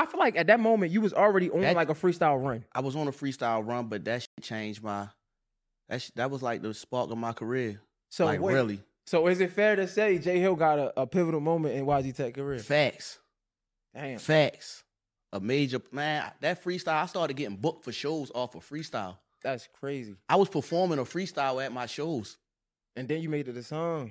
I feel like at that moment you was already on That- like a freestyle run. I was on a freestyle run, but that shit changed my. That sh- that was like the spark of my career. So like wait, really, So is it fair to say Jay Hill got a, a pivotal moment in YG Teck career? facts, Damn. facts. A major man. That freestyle, I started getting booked for shows off of freestyle. That's crazy. I was performing a freestyle at my shows. And then you made it a song.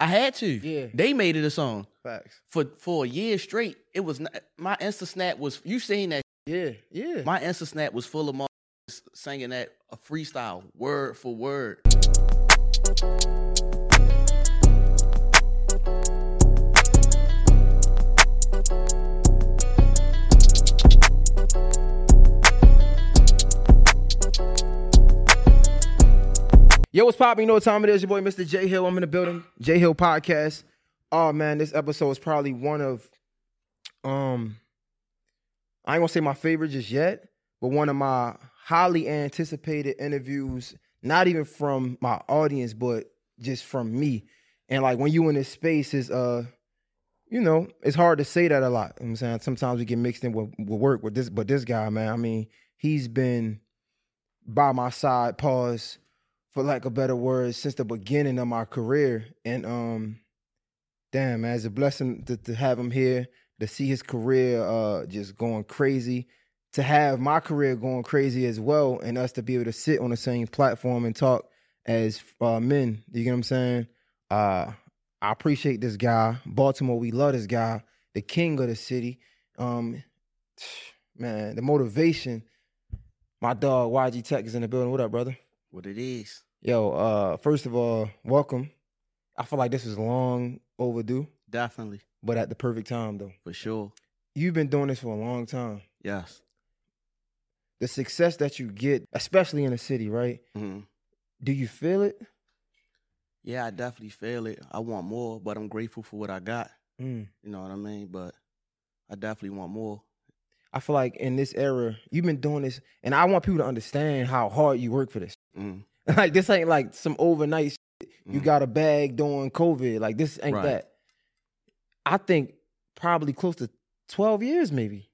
I had to. Yeah. They made it a song Facts. for for a year straight. It was not, my Insta snap was. You seen that? Yeah, yeah. My Insta snap was full of motherfuckers singing that a freestyle word for word. Yo, what's poppin'? You know what time it is? Your boy, Mr. Jay Hill. I'm in the building. Jay Hill Podcast. Oh man, this episode is probably one of um I ain't gonna say my favorite just yet, but one of my highly anticipated interviews, not even from my audience, but just from me. And like when you in this space is uh you know, it's hard to say that a lot. You know I'm saying sometimes we get mixed in with, with work with this, but this guy, man, I mean, he's been by my side, pause, for lack of better words, since the beginning of my career. And um, damn, man, it's a blessing to, to have him here, to see his career uh just going crazy, to have my career going crazy as well, and us to be able to sit on the same platform and talk as uh, men. You get what I'm saying? Uh, I appreciate this guy. Baltimore, we love this guy, the king of the city. Um, man, the motivation. My dog YG Teck is in the building. What up, brother? What it is. Yo, uh, first of all, welcome. I feel like this is long overdue, Definitely. but at the perfect time though. For sure. You've been doing this for a long time. Yes. The success that you get, especially in the city, right? hmm Do you feel it? Yeah, I definitely feel it. I want more, but I'm grateful for what I got. Mm. You know what I mean? But I definitely want more. I feel like in this era, you've been doing this, and I want people to understand how hard you work for this. Mm. like this ain't like some overnight shit. You got a bag during COVID. Like this ain't Right. that. I think probably close to 12 years, maybe.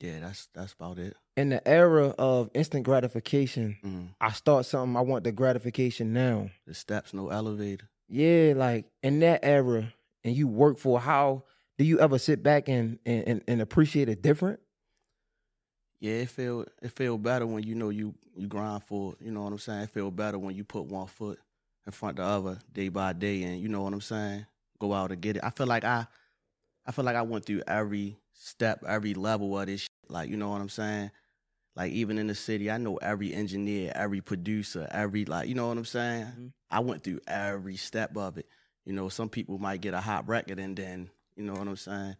Yeah, that's that's about it. In the era of instant gratification, Mm. I start something, I want the gratification now. The steps, no elevator. Yeah, like in that era, and you work for how do you ever sit back and, and, and appreciate it different? Yeah, it feel it feel better when you know you you grind for it. You know what I'm saying? It feel better when you put one foot in front of the other day by day, and you know what I'm saying. Go out and get it. I feel like I, I feel like I went through every step, every level of this. Shit. Like you know what I'm saying. Like even in the city, I know every engineer, every producer, every like you know what I'm saying. Mhm. I went through every step of it. You know, some people might get a hot record and then you know what I'm saying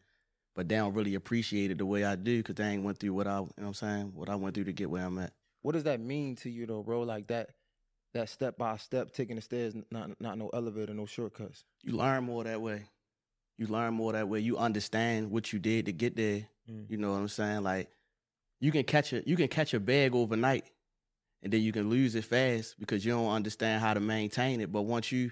but they don't really appreciate it the way I do because they ain't went through what I, you know what I'm saying, what I went through to get where I'm at. What does that mean to you though, bro? Like that that step by step taking the stairs, not not no elevator, no shortcuts. You learn more that way. You learn more that way. You understand what you did to get there. Mm. You know what I'm saying? Like you can catch a you can catch a bag overnight and then you can lose it fast because you don't understand how to maintain it. But once you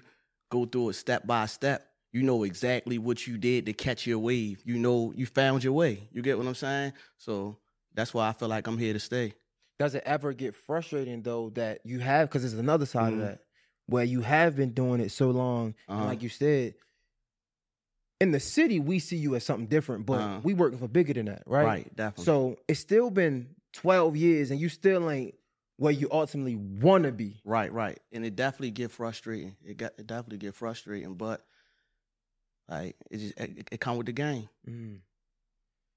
go through it step by step, you know exactly what you did to catch your wave. You know you found your way. You get what I'm saying? So that's why I feel like I'm here to stay. Does it ever get frustrating though that you have because it's another side Mhm. of that where you have been doing it so long, and Uh-huh. like you said, in the city we see you as something different, but Uh-huh. we working for bigger than that, right? Right, definitely. So it's still been twelve years, and you still ain't where you ultimately want to be. Right, right, and it definitely get frustrating. It got it definitely get frustrating, but like it just it, it come with the game. Mm.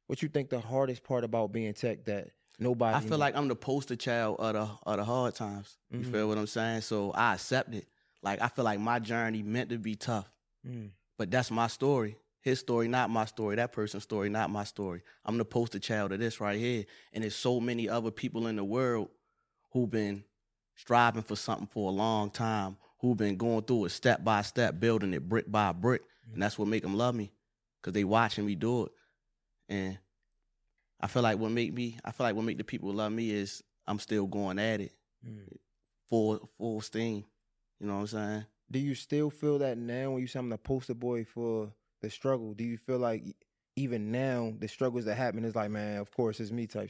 What you think the hardest part about being Teck that nobody? I feel like I'm the poster child of the of the hard times. You Mhm. feel what I'm saying? So I accept it. Like I feel like my journey meant to be tough, Mm. but that's my story. His story, not my story. That person's story, not my story. I'm the poster child of this right here, and there's so many other people in the world who've been striving for something for a long time, who've been going through it step by step, building it brick by brick, and that's what make them love me, cause they watching me do it, and I feel like what make me, I feel like what make the people love me is I'm still going at it, Mm. full full steam. You know what I'm saying? Do you still feel that now when you say I'm the poster boy for the struggle? Do you feel like even now the struggles that happen is like, man, of course it's me type.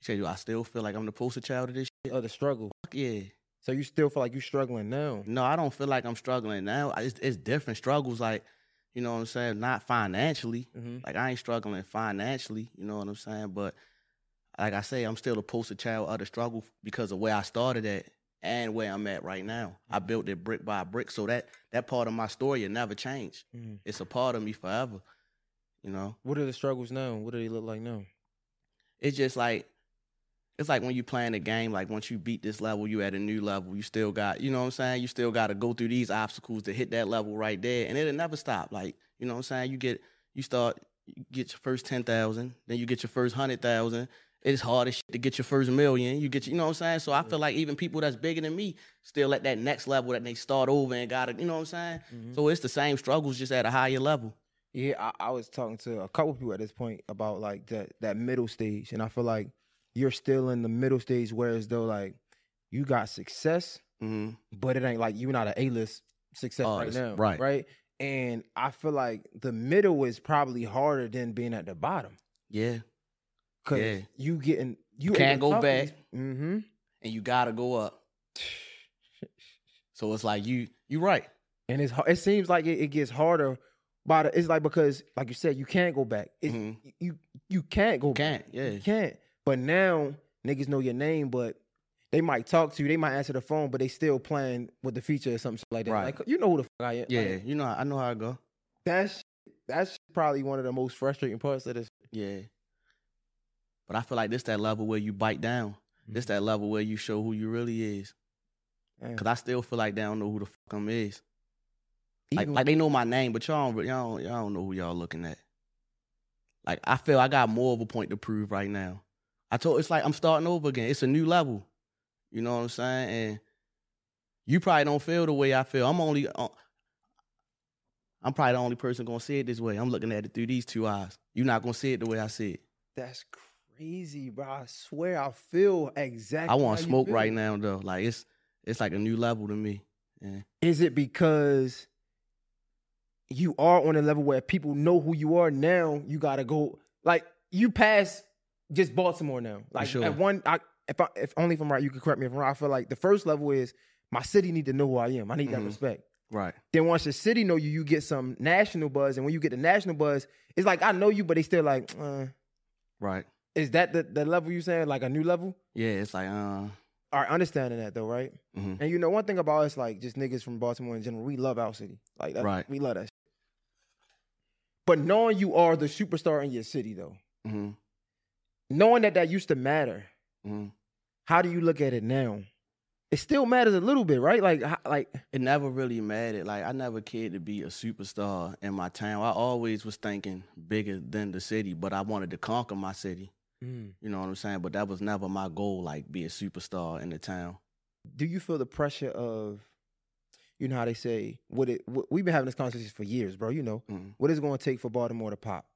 You said, "Do I still feel like I'm the poster child of this shit?" Of the struggle. Fuck yeah. So you still feel like you're struggling now? No, I don't feel like I'm struggling now. It's, it's different struggles, like you know what I'm saying. Not financially, Mm-hmm. like I ain't struggling financially. You know what I'm saying. But like I say, I'm still a poster child of the struggle because of where I started at and where I'm at right now. I built it brick by brick, so that that part of my story will never change. Mm-hmm. It's a part of me forever. You know, What are the struggles now? What do they look like now? it's just like it's like when you playing a game like once you beat this level you at a new level. You still got you know what i'm saying? You still got to go through these obstacles to hit that level right there and it'll never stop. Like you know what i'm saying? You get you start you get your first 10,000 then you get your first 100,000 it's hard as shit to get your first million. You get you know what i'm saying? So i feel like even people that's bigger than me still at that next level that they start over and got it. you know what i'm saying? Mhm. so it's the same struggles just at a higher level. Yeah, I, I was talking to a couple people at this point about like that that middle stage, and I feel like you're still in the middle stage, whereas though like you got success, hmm but it ain't like you're not an A list success right now, right. Right, and I feel like the middle is probably harder than being at the bottom yeah because Yeah. you getting you can't go back. Mm-hmm. and you gotta go up So it's like you you right. And it's it seems like it, it gets harder. By the, it's like because like you said, you can't go back. It, Mhm. You you can't go can't. Yeah. You can't. But now niggas know your name, but they might talk to you, they might answer the phone, but they still playing with the feature or something like that. Right. Like you know who the fuck I am. Yeah. Like, You know I know how I go. that's that's probably one of the most frustrating parts of this. Yeah. But I feel like this that level where you bite down. This mm-hmm. that level where you show who you really is. Damn. Cause I still feel like they don't know who the fuck I'm is. Like Even- like they know my name, but y'all don't y'all don't, y'all don't know who y'all looking at. Like I feel I got more of a point to prove right now. I told it's like I'm starting over again. It's a new level. You know what I'm saying? And you probably don't feel the way I feel. I'm only uh, I'm probably the only person gonna see it this way. I'm looking at it through these two eyes. You're not gonna see it the way I see it. that's crazy, bro. I swear I feel exactly. I want to smoke right now though. Like it's it's like a new level to me. Yeah. Is it because you are on a level where people know who you are now? You gotta go like you pass just Baltimore now. Like sure. at one, I, if I, if only if I'm right, you can correct me if I'm wrong. I feel like the first level is my city need to know who I am. I need that Mhm. respect. Right. Then once the city know you, you get some national buzz, and when you get the national buzz, it's like I know you, but they still like. Uh, Right. is that the, the level you saying like a new level? Yeah. It's like uh. All right, understanding that though, right? mhm. And you know, one thing about us, like just niggas from Baltimore in general, we love our city. Like, that, Right. We love that. Shit. But knowing you are the superstar in your city, though, hmm knowing that that used to matter, hmm how do you look at it now? It still matters a little bit, right? Like, like, it never really mattered. Like I never cared to be a superstar in my town. I always was thinking bigger than the city, but I wanted to conquer my city. You know what I'm saying? But that was never my goal. Like be a superstar in the town. do you feel the pressure of, you know how they say, what it? What, we've been having this conversation for years, bro. You know, Mhm. what is it going to take for Baltimore to pop?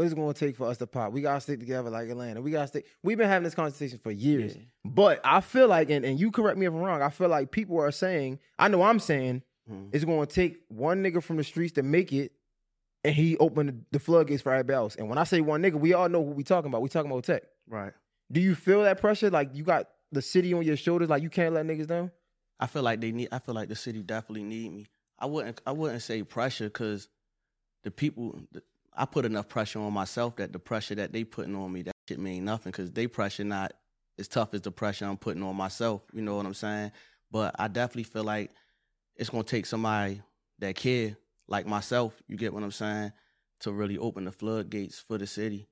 What is it going to take for us to pop? We gotta stick together like Atlanta. We gotta stick. We've been having this conversation for years. Yeah. But I feel like, and, and you correct me if I'm wrong, I feel like people are saying, I know I'm saying, Mhm. it's going to take one nigga from the streets to make it, and he opened the, the floodgates for everybody else. And when I say one nigga, we all know who we talking about. We talking about Teck. Right. Do you feel that pressure? Like you got the city on your shoulders, like you can't let niggas down? I feel like they need. I feel like the city definitely need me. I wouldn't. I wouldn't say pressure because the people. the- I put enough pressure on myself that the pressure that they putting on me that shit mean nothing because they pressure not as tough as the pressure I'm putting on myself. You know what I'm saying? But I definitely feel like it's gonna take somebody that care like myself. You get what I'm saying? To really open the floodgates for the city.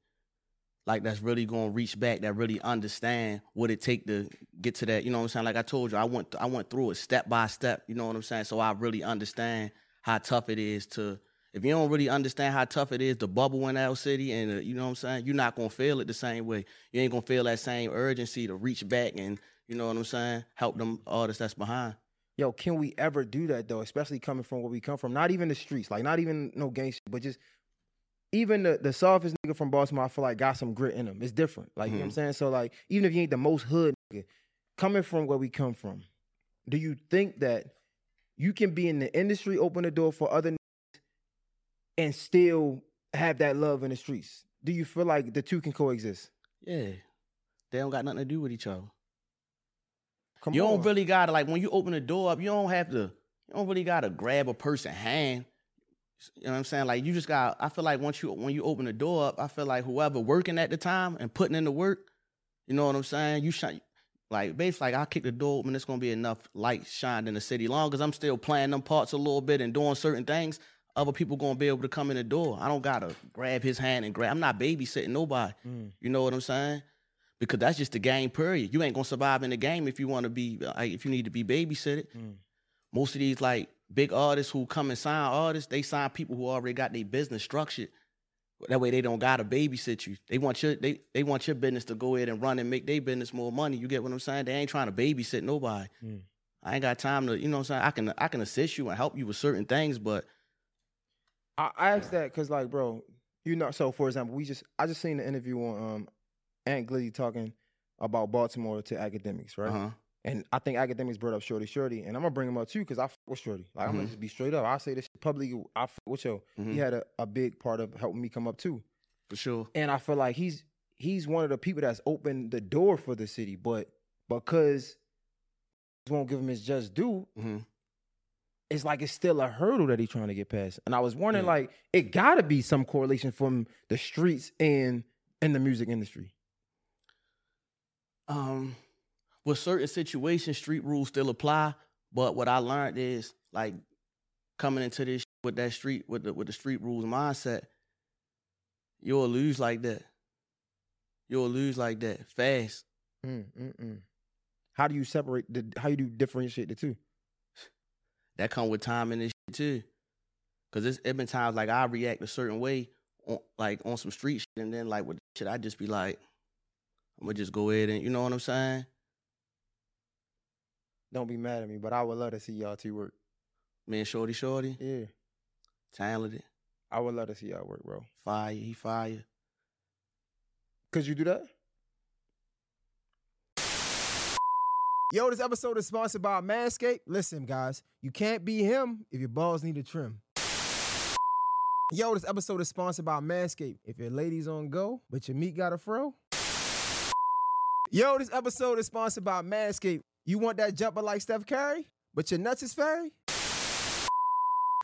Like that's really gonna reach back. That really understand what it take to get to that. You know what I'm saying? Like I told you, I went I went through it step by step. You know what I'm saying? So I really understand how tough it is to. If you don't really understand how tough it is to bubble in our city, and uh, you know what I'm saying, you're not gonna feel it the same way. You ain't gonna feel that same urgency to reach back and you know what I'm saying, help them artists that's behind. Yo, can we ever do that though? Especially coming from where we come from. Not even the streets, like not even no gang shit, but just even the, the softest nigga from Baltimore, I feel like got some grit in him. It's different. Like, you know what I'm saying? So like, even if you ain't the most hood nigga, coming from where we come from, do you think that you can be in the industry, open the door for other niggas, and still have that love in the streets. Do you feel like the two can coexist? Yeah. They don't got nothing to do with each other. Come you on. don't really gotta like when you open the door up, you don't have to you don't really gotta grab a person's hand. You know what I'm saying? Like you just got I feel like once you when you open the door up, I feel like whoever working at the time and putting in the work, you know what I'm saying? You shine like basically like I kick the door open, it's gonna be enough light shined in the city. Long as I'm still playing them parts a little bit and doing certain things, other people gonna be able to come in the door. I don't gotta grab his hand and grab I'm not babysitting nobody. Mm. You know what I'm saying? Because that's just the game period. You ain't gonna survive in the game if you want to be like if you need to be babysitted. Mm. Most of these like big artists who come and sign artists, they sign people who already got their business structured. That way they don't gotta babysit you. They want your they they want your business to go ahead and run and make their business more money. You get what I'm saying? They ain't trying to babysit nobody. Mm. I ain't got time to, you know what I'm saying? I can I can assist you and help you with certain things, but I, I asked that because, like, bro, you know. So, for example, we just I just seen the interview on um, Ant Glizzy talking about Baltimore to academics, right? uh-huh. And I think academics brought up Shordie Shordie, and I'm gonna bring him up too because I with Shordie. Like I'm gonna just be straight up. I say this publicly. I with yo. Mhm. He had a, a big part of helping me come up too, for sure. and I feel like he's he's one of the people that's opened the door for the city, but because he won't give him his just due, hmm it's like it's still a hurdle that he's trying to get past. And I was wondering, Yeah. like, it gotta be some correlation from the streets and in the music industry. um with certain situations street rules still apply but what i learned is like coming into this with that street with the with the street rules mindset you'll lose like that you'll lose like that fast Mm, mm, mm. How do you separate the? How do you do differentiate the two? That come with time and this shit too because it's it been times like i react a certain way on like on some street shit and then like with shit i just be like i'm gonna just go ahead and you know what i'm saying Don't be mad at me, but I would love to see y'all two work. me and Shordie Shordie Yeah, talented I would love to see y'all work, bro. fire he fire Could you do that? Yo, this episode is sponsored by Manscaped. Listen, guys, you can't be him if your balls need a trim. Yo, this episode is sponsored by Manscaped. If your lady's on go, but your meat got a fro. Yo, this episode is sponsored by Manscaped. You want that jumper like Steph Curry, but your nuts is fairy?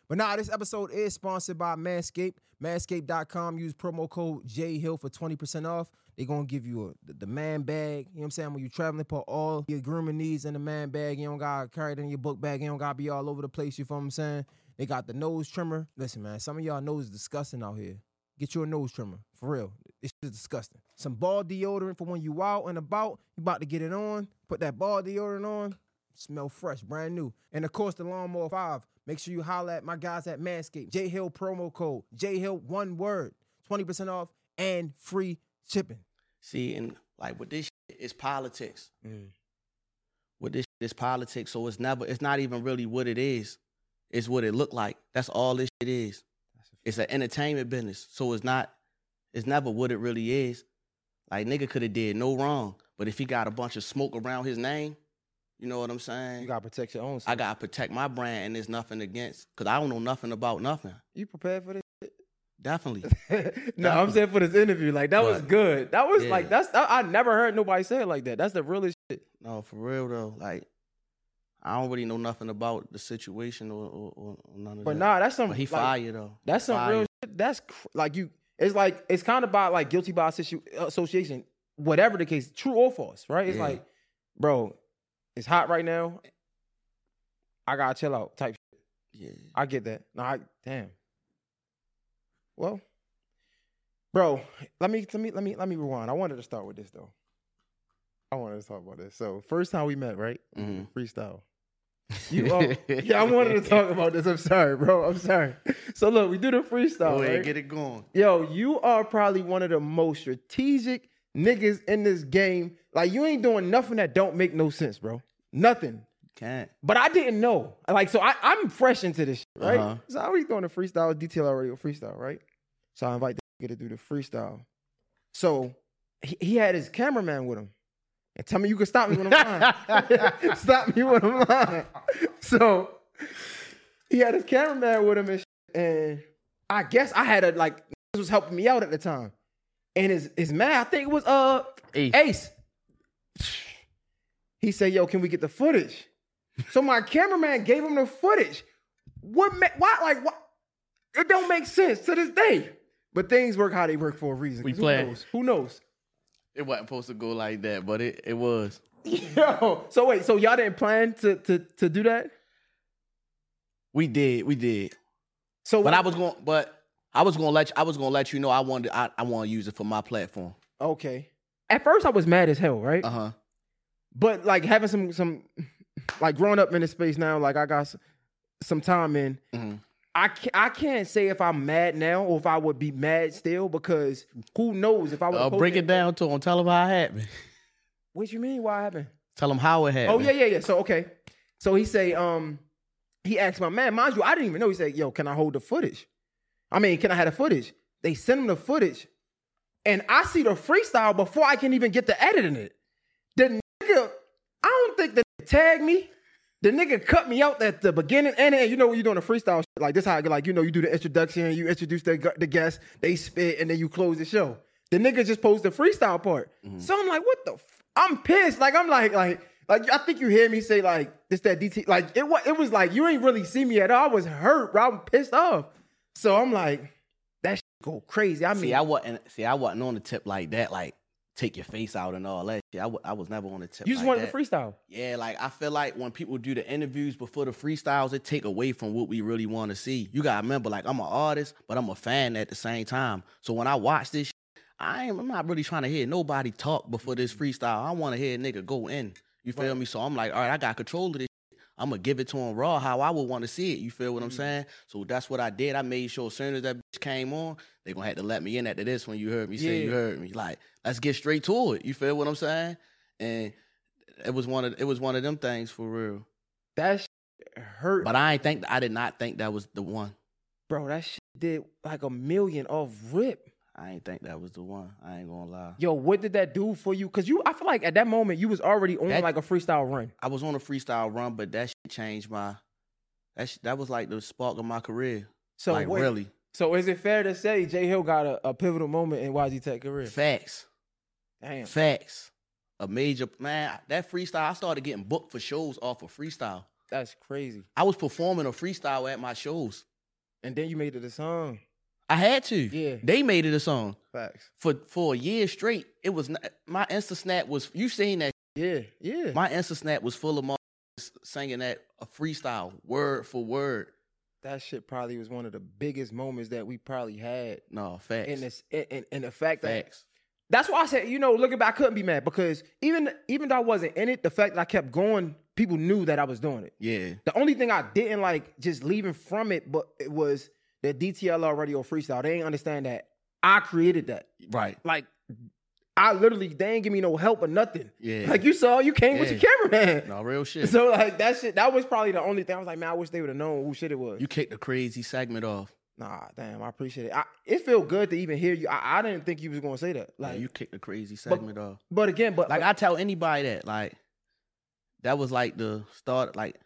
But nah, this episode is sponsored by Manscaped. Manscaped.com. Use promo code JayHill for 20% off. They're to give you a, the, the man bag. You know what I'm saying? When you're traveling, put all your grooming needs in the man bag. You don't got to carry it in your book bag. You don't got to be all over the place. You feel what I'm saying? They got the nose trimmer. Listen, man, some of y'all nose is disgusting out here. Get you a nose trimmer. For real. It's just disgusting. Some ball deodorant for when you out and about. You about to get it on. Put that ball deodorant on. Smell fresh, brand new. And of course, the Lawnmower 5. Make sure you holler at my guys at Manscaped. Jay Hill promo code. Jay Hill, one word. 20% off and free shipping. See, and like with this, shit, it's politics. Mm. With this, shit, it's politics. So it's never, it's not even really what it is. It's what it look like. That's all this shit is. It's an entertainment business. So it's not, it's never what it really is. Like nigga could have did no wrong, but if he got a bunch of smoke around his name, you know what I'm saying? You got to protect your own I gotta protect my brand, and there's nothing against, cause I don't know nothing about nothing. You prepared for this? Definitely. no, I'm saying for this interview. Like, that was good. That was Yeah. like, that's, I, I never heard nobody say it like that. That's the realest shit. No, for real though. Like, I don't really know nothing about the situation or, or, or none of But that. But nah, that's some, But he like, fire though. That's some Fire. real shit. That's cr- like you. It's like it's kind of about like guilty by association, whatever the case, true or false, right? It's Yeah. like, bro, it's hot right now. I gotta chill out. Type. Yeah. I get that. No, I damn. Well, bro, let me let me let me let me rewind. I wanted to start with this though. I wanted to talk about this. So first time we met, right? Mhm. Freestyle. You, oh, yeah, I wanted to talk about this. I'm sorry, bro. I'm sorry. So look, we do the freestyle. Go ahead, right? get it going. Yo, you are probably one of the most strategic niggas in this game. Like you ain't doing nothing that don't make no sense, bro. Nothing. Can't. But I didn't know. Like, so I, I'm fresh into this, shit, right? Uh-huh. So I already doing the freestyle detail already with freestyle, right? So I invite the nigga to do the freestyle. So he, he had his cameraman with him. And tell me you can stop me when I'm lying. stop me when I'm lying. So he had his cameraman with him and, shit, and I guess I had a like this was helping me out at the time. And his his man, I think it was uh Ace. Ace. He said, "Yo, can we get the footage?" So my cameraman gave him the footage. What? Ma- why? Like what? It don't make sense to this day. But things work how they work for a reason. We 'cause play. Who knows? Who knows? It wasn't supposed to go like that, but it, it was. Yo. So wait. So y'all didn't plan to to to do that? We did, we did. So But I was going but I was gonna let you, I was gonna let you know I wanted I, I want to use it for my platform. okay. At first, I was mad as hell, right? Uh-huh. But like having some some like growing up in this space now, like I got s- some time in. Mhm. I can't, I can't say if I'm mad now or if I would be mad still because who knows if I would Uh, break it down to him. Tell him how it happened. What you mean? What happened? Tell him how it happened. Oh yeah, yeah, yeah. So okay, so he say, um, he asked my man, mind you, I didn't even know. He said, "Yo, can I hold the footage? I mean, can I have the footage?" They send him the footage, and I see the freestyle before I can even get to editing it. The nigga, I don't think the tagged me. The nigga cut me out at the beginning and end. You know when you're doing a freestyle shit, like this, how like you know you do the introduction, you introduce the the guest, they spit, and then you close the show. The nigga just posted the freestyle part. Mm-hmm. So I'm like, what the? F-? I'm pissed. Like I'm like like like I think you hear me say like this that DT like it was it was like you ain't really see me at all. I was hurt, bro. I'm pissed off. So I'm like that shit go crazy. I mean, See, I wasn't see, I wasn't on the tip like that, like take your face out and all that shit. I, I was never on the tip. you just like wanted that. the freestyle. Yeah, like I feel like when people do the interviews before the freestyles, it take away from what we really want to see. You gotta remember, like I'm an artist, but I'm a fan at the same time. So when I watch this, shit, I am I'm not really trying to hear nobody talk before this mm-hmm. freestyle. I want to hear a nigga go in. You feel Right. me? So I'm like, all right, I got control of this. I'm gonna give it to him raw, how I would want to see it. You feel what I'm Mhm. saying? So that's what I did. I made sure as soon as that bitch came on, they gonna have to let me in after this when you heard me say you heard me. Like, let's get straight to it. You feel what I'm saying? And it was one of it was one of them things for real. That hurt, But I ain't think I did not think that was the one. bro. That shit did like a million off rip. I ain't think that was the one. I ain't gonna lie. Yo, what did that do for you? Cause you, I feel like at that moment you was already on That- like a freestyle run. I was on a freestyle run, but that shit changed my. That shit, that was like the spark of my career. So like wait, really, So is it fair to say Jay Hill got a, a pivotal moment in YG Teck career? facts, Damn. facts. A major man. That freestyle, I started getting booked for shows off of freestyle. That's crazy. I was performing a freestyle at my shows. And then you made it a song. I had to. Yeah. They made it a song Facts. for for a year straight. It was not, my Insta snap was. You seen that? Yeah. Yeah. My Insta snap was full of motherfuckers singing that a freestyle word for word. that shit probably was one of the biggest moments that we probably had. No facts. And this and, and the fact that facts. that's why I said, you know, looking back, I couldn't be mad because even even though I wasn't in it, the fact that I kept going, people knew that I was doing it. Yeah. The only thing I didn't like just leaving from it, but it was the DTLR radio freestyle. They ain't understand that I created that. Right. Like I literally they ain't give me no help or nothing. Yeah. Like you saw, you came with Yeah. your cameraman. no real shit. So like that shit, that was probably the only thing. I was like, man, I wish they would have known who shit it was. you kicked the crazy segment off. nah, damn, I appreciate it. I, it felt good to even hear you. I, I didn't think you was gonna say that. Like Like, you kicked the crazy segment off. but again, but Like like I tell anybody that, like that was like the start. Like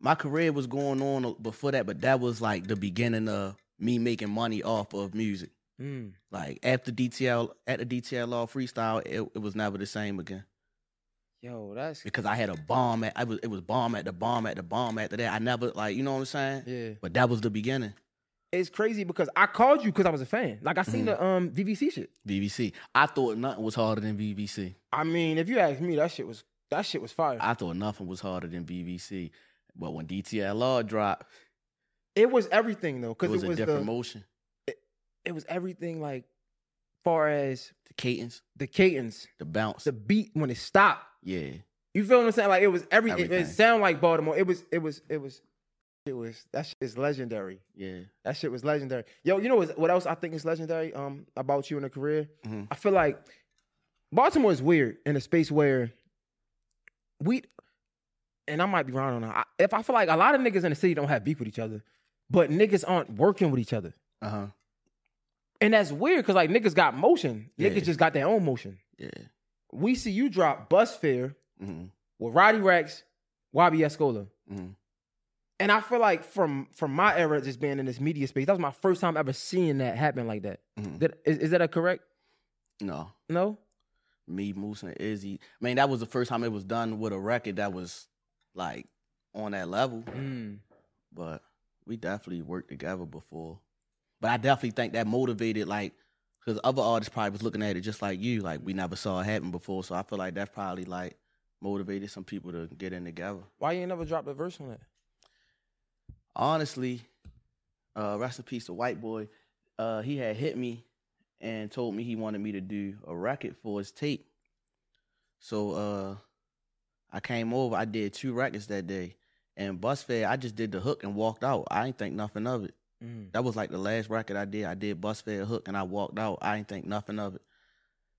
my career was going on before that, but that was like the beginning of me making money off of music. Mm, Like after DTL at the DTLR freestyle, it, it was never the same again yo, that's because I had a bomb. At I was it was bomb at the bomb at the bomb after that. I never like you know what I'm saying. yeah. But that was the beginning. It's crazy because I called you because I was a fan. Like I seen Mhm. the um VVC shit. VVC. I thought nothing was harder than VVC. I mean, if you ask me, that shit was that shit was fire. I thought nothing was harder than VVC. But when DTLR dropped, it was everything though, it because was, it a was different the motion. it was everything like far as The cadence, the cadence, the bounce. the beat when it stopped. yeah. You feel what I'm saying? Like it was everything. It, Everything. sounded like Baltimore. It was. It was. It was. It was. That shit is legendary. Yeah. That shit was legendary. Yo, you know what, what else I think is legendary? Um, about you in a career. Mhm. I feel like Baltimore is weird in a space where we, and I might be wrong on that. If I feel like a lot of niggas in the city don't have beef with each other, but niggas aren't working with each other, Uh huh. and that's weird because like niggas got motion. Yeah. Niggas just got their own motion. Yeah. We see you drop bus fare hmm with Roddy Rex, Wabi Escola. hmm And I feel like from from my era, just being in this media space, that was my first time ever seeing that happen like that. Mhm. That is, is that a correct? No, No. me, Moose, and Izzy. I mean, that was the first time it was done with a record that was like on that level. Mm. But we definitely worked together before. But I definitely think that motivated like because other artists probably was looking at it just like you, like we never saw it happen before. So I feel like that probably like motivated some people to get in together. Why you ain't never dropped a verse on it? honestly, uh, rest in peace to White Boy. Uh, he had hit me and told me he wanted me to do a record for his tape. So uh, I came over. I did two records that day, and Bus Fare. I just did the hook and walked out. I ain't think nothing of it. Mm. That was like the last record I did. I did Bus Fare hook and I walked out. I ain't think nothing of it.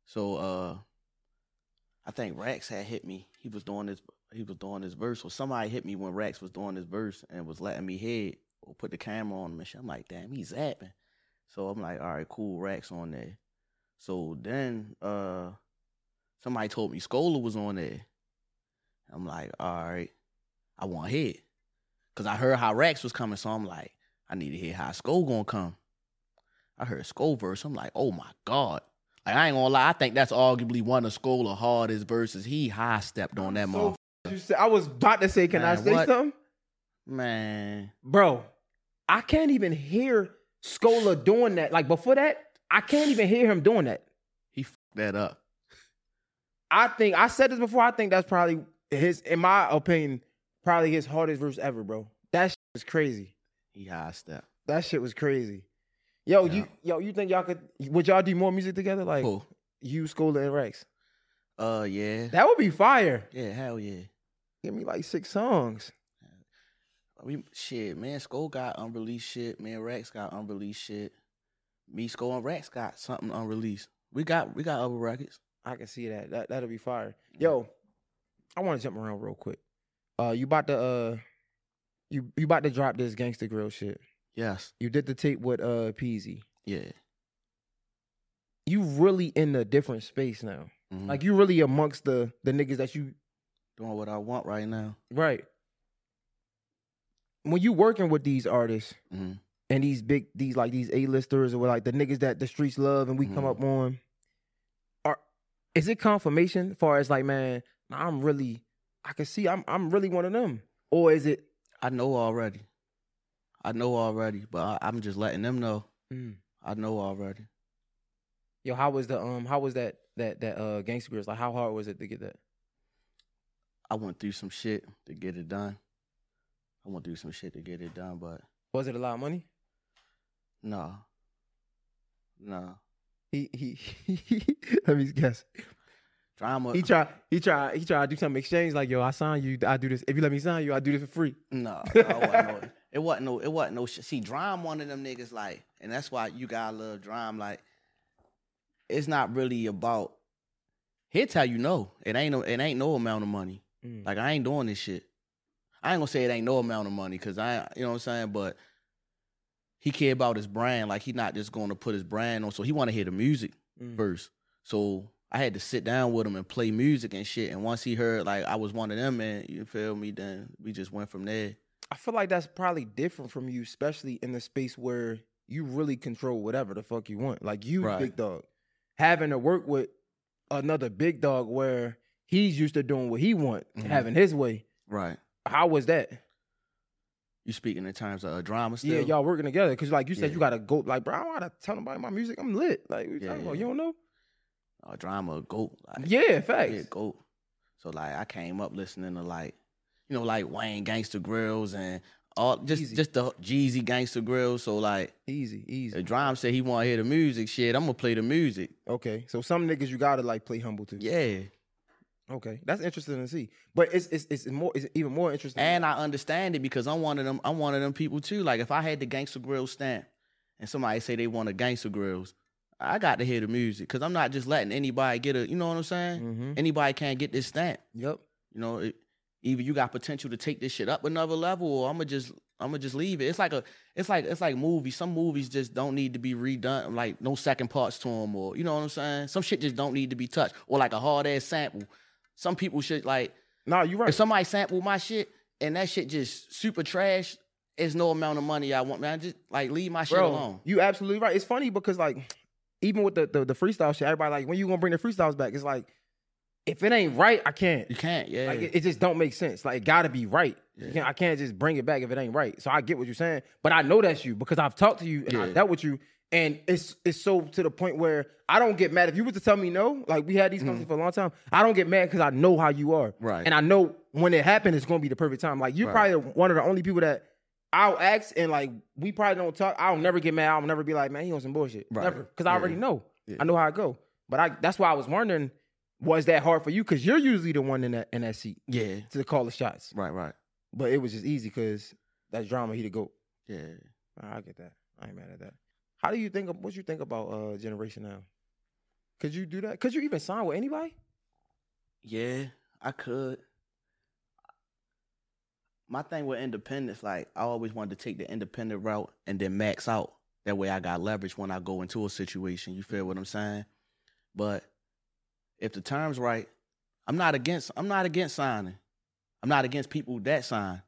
So uh, I think Rex had hit me. He was doing this. He was doing this verse, or somebody hit me when Rex was doing this verse and was letting me head or put the camera on him and shit. I'm like, damn, he's zapping. So I'm like, all right, cool, Rex on there. So then uh, somebody told me Scola was on there. I'm like, all right, I want hit. Cause I heard how Rex was coming, so I'm like, I need to hear how Skull gonna come. I heard Skull verse. I'm like, oh my God. Like I ain't gonna lie, I think that's arguably one of Skull's hardest verses. He high stepped on that So, motherfucker. I was about to say, can I say what? something? Man. Bro, I can't even hear Scola doing that. Like before that, I can't even hear him doing that. He fucked that up. I think I said this before. I think that's probably his, in my opinion, probably his hardest verse ever, bro. That shit was crazy. He high step. That shit was crazy. Yo, you yo, you think y'all could would y'all do more music together? Like Who? you, Scola, and Rex? Uh yeah. That would be fire. Yeah, hell yeah. Give me like six songs. We shit, man. Skull got unreleased shit. Man, Rex got unreleased shit. Me, Skull, and Rex got something unreleased. We got we got other records. I can see that. That that'll be fire. Yo, I want to jump around real quick. Uh, you about to uh, you you about to drop this gangster grill shit. Yes. You did the tape with uh Peasy. Yeah. You really in a different space now. Mhm. Like you really amongst the the niggas that you doing what I want right now. right. When you working with these artists hmm and these big these like these A-listers or like the niggas that the streets love and we come Mhm. up on, are is it confirmation as far as like man, I'm really I can see I'm I'm really one of them, or is it? I know already. I know already, but I, I'm just letting them know. Mm. I know already. Yo, how was the um how was that that that uh Gangsta Grillz like how hard was it to get that? I went through some shit to get it done. I went through some shit to get it done, but Was it a lot of money? no, no He he, let me guess. Drama. He try he try he try to do some exchange like yo I sign you I do this if you let me sign you I do this for free. No, no, it wasn't no, it wasn't no, it wasn't no shit. See, Drama one of them niggas like, and that's why you gotta love Drama. Like, it's not really about. He'll tell you no. It ain't no, it ain't no amount of money. Mm. Like I ain't doing this shit. I ain't gonna say it ain't no amount of money because I, you know what I'm saying, but he care about his brand. Like he not just going to put his brand on. So he want to hear the music Mm. first. So I had to sit down with him and play music and shit. And once he heard like I was one of them, man, you feel me? Then we just went from there. I feel like that's probably different from you, especially in the space where you really control whatever the fuck you want. Like you, Right. big dog, having to work with another big dog where he's used to doing what he want, Mhm. having his way. Right. How was that? You speaking in terms of a drama still? Yeah, y'all working together because, like you said, Yeah. you gotta go. Like, bro, I don't gotta tell nobody my music. I'm lit. Like, what you Yeah, talking about? yeah. You don't know? A drama, a goat. Like, Yeah, facts. yeah, goat. So like I came up listening to like, you know, like Wayne Gangsta Grillz and all just Easy. just the Jeezy Gangsta Grillz. So like Easy, easy. the Drama said he want to hear the music. Shit, I'm gonna play the music. Okay, so some niggas you gotta like play humble to. Yeah. Okay, that's interesting to see. But it's it's it's more it's even more interesting. And I understand it because I'm one of them. I'm one of them people too. Like if I had the Gangster Grill stamp, and somebody say they want a Gangster Grills, I got to hear the music because I'm not just letting anybody get a. You know what I'm saying? mm-hmm. Anybody can't get this stamp. Yep. You know, it, either you got potential to take this shit up another level, or I'm gonna just I'm gonna just leave it. It's like a it's like it's like movies. Some movies just don't need to be redone. Like no second parts to them, or you know what I'm saying. Some shit just don't need to be touched, or like a hard ass sample. Some people should like Nah, you right. if somebody sample my shit and that shit just super trash, it's no amount of money I want, man. Just like leave my shit Bro, alone. you absolutely right. It's funny because like even with the, the the freestyle shit, everybody like when you gonna bring the freestyles back? It's like if it ain't right, I can't. You can't, yeah. Like it, it just don't make sense. Like it gotta be right. Yeah. can't, I can't just bring it back if it ain't right. So I get what you're saying, but I know that's you because I've talked to you and I Yeah. dealt with you, and it's it's so to the point where I don't get mad if you was to tell me no. Like we had these conversations mm. for a long time. I don't get mad because I know how you are. Right. And I know when it happened, it's gonna be the perfect time. Like you're Right. probably one of the only people that. I'll ask and like we probably don't talk. I'll never get mad. I'll never be like, man, he on some bullshit. Right. Never, because I Yeah. already know. Yeah. I know how I go. But I that's why I was wondering, was that hard for you? Because you're usually the one in that in that seat yeah. to call the shots. Right, right. But it was just easy because that drama he the goat. Yeah. I get that. I ain't mad at that. How do you think of what you think about uh generation now? Could you do that? Could you even sign with anybody? Yeah, I could. My thing with independence, like I always wanted to take the independent route and then max out. That way I got leverage when I go into a situation. You feel what I'm saying? But if the terms right, I'm not against I'm not against signing. I'm not against people that sign.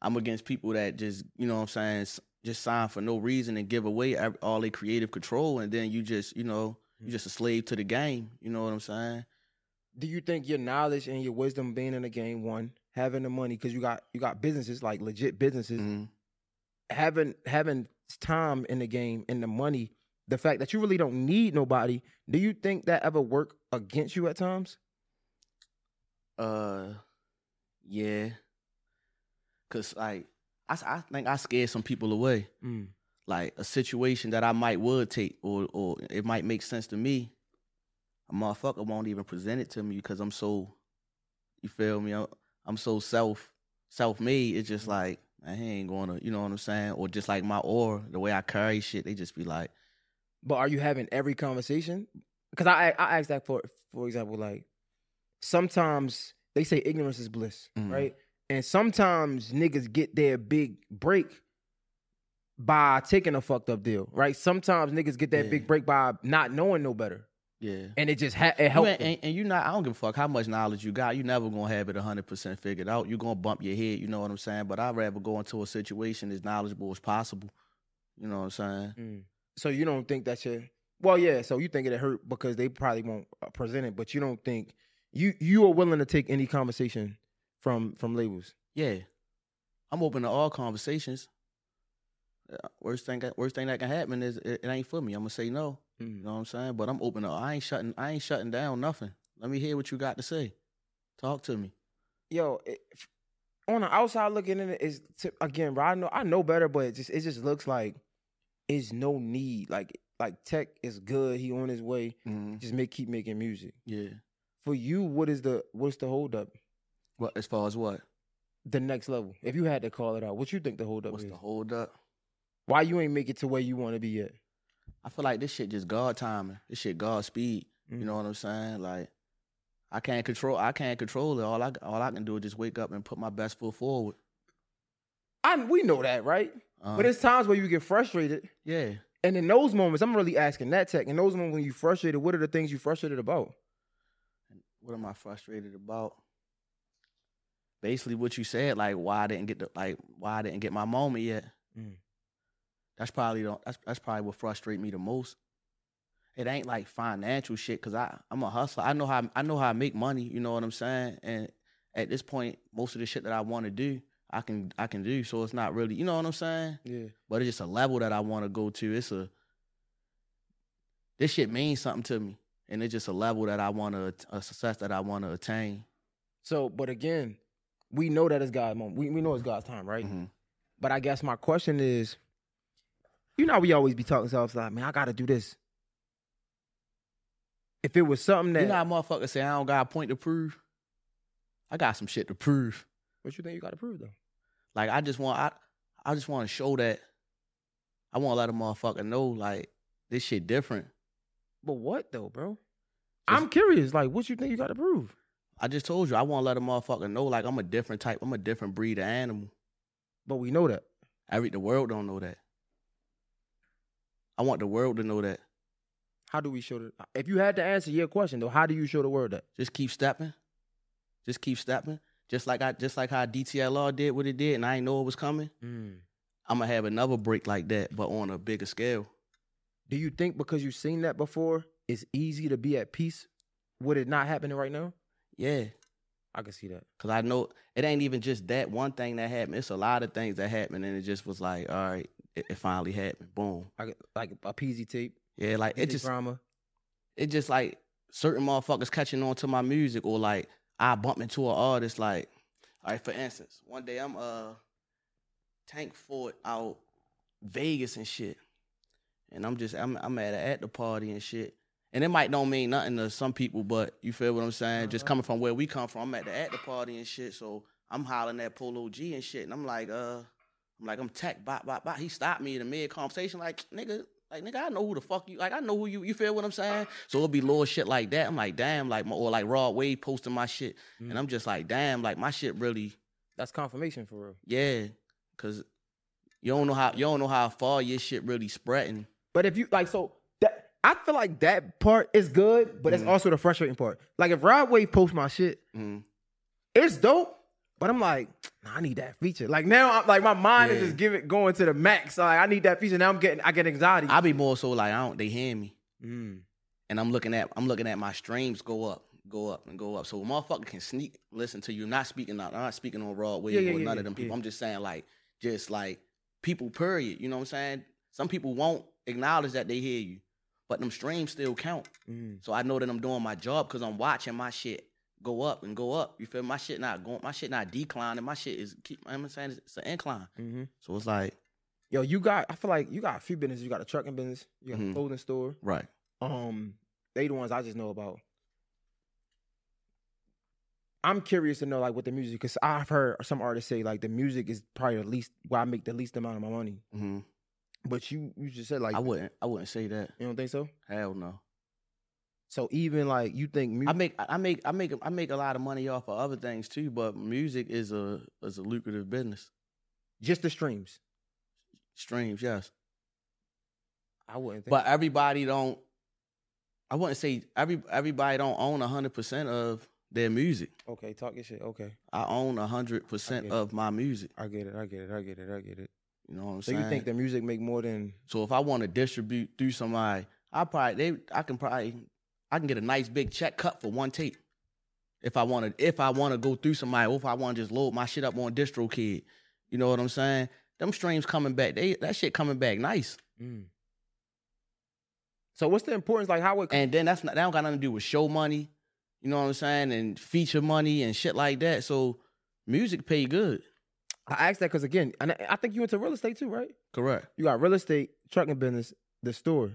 I'm against people that just, you know what I'm saying, just sign for no reason and give away all their creative control and then you just, you know, you're just a slave to the game. You know what I'm saying? Do you think your knowledge and your wisdom being in the game, one, having the money, because you got you got businesses like legit businesses, Mhm. having having time in the game and the money, the fact that you really don't need nobody, do you think that ever work against you at times? Uh, yeah. Cause like I, I think I scared some people away. Mm. Like a situation that I might would take, or or it might make sense to me. A motherfucker won't even present it to me because I'm so, you feel me? I'm, I'm so self self made. It's just like man, he ain't gonna, you know what I'm saying? Or just like my aura, the way I carry shit, they just be like, But are you having every conversation? Because I I asked that for for example, like sometimes they say ignorance is bliss, Mhm. right? And sometimes niggas get their big break by taking a fucked up deal, right? Sometimes niggas get that Yeah. big break by not knowing no better, yeah. and it just ha- it You ain't- and, and you not I don't give a fuck how much knowledge you got. You never gonna have it hundred percent figured out. You're gonna bump your head, you know what I'm saying? But I'd rather go into a situation as knowledgeable as possible. You know what I'm saying? Mm. So you don't think that you well, yeah. So you think it hurt because they probably won't uh, present it, but you don't think you you are willing to take any conversation from from labels. Yeah. I'm open to all conversations. Uh, Worst thing worst thing that can happen is it, it ain't for me. I'm gonna say no. You know what I'm saying? But I'm open to I ain't shutting I ain't shutting down nothing. Let me hear what you got to say. Talk to me. Yo, it, on the outside looking in it is again, bro. I know I know better, but it just it just looks like it's no need. Like like Teck is good. He on his way. Mhm. Just make keep making music. Yeah. For you, what is the what's the holdup? What as far as what? The next level. If you had to call it out, what you think the holdup What's is? What's the hold up? Why you ain't make it to where you want to be yet? I feel like this shit just God timing. This shit God speed. Mm. You know what I'm saying? Like I can't control. I can't control it. All I all I can do is just wake up and put my best foot forward. I we know that, right? Uh, But it's times where you get frustrated. yeah. And in those moments, I'm really asking that Teck. In those moments when you frustrated, what are the things you frustrated about? What am I frustrated about? Basically, what you said, like why I didn't get the like why I didn't get my moment yet. Mm. That's probably the, that's that's probably what frustrates me the most. It ain't like financial shit because I I'm a hustler. I know how I know how I make money. You know what I'm saying? And at this point, most of the shit that I want to do, I can I can do. So it's not really, you know what I'm saying? Yeah. but it's just a level that I want to go to. It's a this shit means something to me, and it's just a level that I want to a success that I want to attain. So, but again, we know that it's God's moment. We we know it's God's time, right? Mhm. But I guess my question is, you know, we always be talking to ourselves like, man, I got to do this. If it was something that, You know how motherfuckers say I don't got a point to prove. I got some shit to prove. what you think you got to prove though? Like I just want I I just want to show that I want to let a motherfucker know like this shit different. But what though, bro? I'm curious. Like, what you think you got to prove? I just told you I want to let a motherfucker know like I'm a different type. I'm a different breed of animal. But we know that. Every the world don't know that. I want the world to know that. How do we show the? If you had to answer your question though, how do you show the world that? Just keep stepping. Just keep stepping. just like I just like how DTLR did what it did, and I didn't know it was coming. Mm. I'm gonna have another break like that, but on a bigger scale. Do you think because you've seen that before, it's easy to be at peace with it not happening right now? Yeah, I can see that. cause I know it ain't even just that one thing that happened. It's a lot of things that happened, and it just was like, all right, it, it finally happened. Boom. Get, like a PZ tape. Yeah, like it just drama. it just like certain motherfuckers catching on to my music or like I bump into an artist like all right, for instance, one day I'm uh Tank Ford out Vegas and shit. And I'm just I'm I'm at a at the party and shit. And it might don't mean nothing to some people, but you feel what I'm saying? Just Uh-huh. coming from where we come from, I'm at the at the party and shit. So I'm hollering at Polo G and shit. And I'm like, uh, I'm like, I'm Teck, bop, bop, bop. He stopped me in the mid conversation, like, nigga, like, nigga, I know who the fuck you, like, I know who you, you feel what I'm saying? So it'll be little shit like that. I'm like, damn, like, my, or like Rod Wave posting my shit. Mm. And I'm just like, damn, like, my shit really, That's confirmation for real. yeah. Cause you don't know how, you don't know how far your shit really spreading. But if you like, so that I feel like that part is good, but it's Mhm. also the frustrating part. Like if Rod Wave posts my shit, Mhm. it's dope. But I'm like, I need that feature. Like now, I'm like my mind is Yeah. just giving going to the max. Like I need that feature. Now I'm getting, I get anxiety. I be more so like, I don't, they hear me. Mm. and I'm looking at I'm looking at my streams go up, go up, and go up. So a motherfucker can sneak listen to you. I'm not speaking out. I'm not speaking on Rod Wave Yeah, yeah, or none of them people. I'm just saying like just like people. Period. You know what I'm saying? Some people won't acknowledge that they hear you, but them streams still count. Mm. So I know that I'm doing my job because I'm watching my shit go up and go up. You feel me? my shit not going? My shit not declining. My shit is keep. I'm saying it's an incline. hmm So it's like Yo, you got. I feel like you got a few businesses. You got a trucking business. You got Mhm. a clothing store. right. Um, they the ones I just know about. I'm curious to know like what the music because I've heard some artists say like the music is probably the least where I make the least amount of my money. hmm But you you just said like I wouldn't. I wouldn't say that. you don't think so? Hell no. So even like you think music I make I make I make I make a lot of money off of other things too, but music is a is a lucrative business. just the streams. Streams, yes. I wouldn't think But everybody don't I wouldn't say every everybody don't own hundred percent of their music. okay, talk your shit. Okay. I own hundred percent of my music. I get it, I get it, I get it, I get it. You know what I'm So saying? So you think the music make more than so if I want to distribute through somebody, I probably they I can probably I can get a nice big check cut for one tape. If I want to if I want to go through somebody, or if I want to just load my shit up on DistroKid. You know what I'm saying? Them streams coming back, they that shit coming back nice. mm. So what's the importance like how it And then that's not that don't got nothing to do with show money, you know what I'm saying, and feature money and shit like that. So music pay good. I asked that because again, and I I think you into real estate too, right? Correct. You got real estate, trucking business, the store.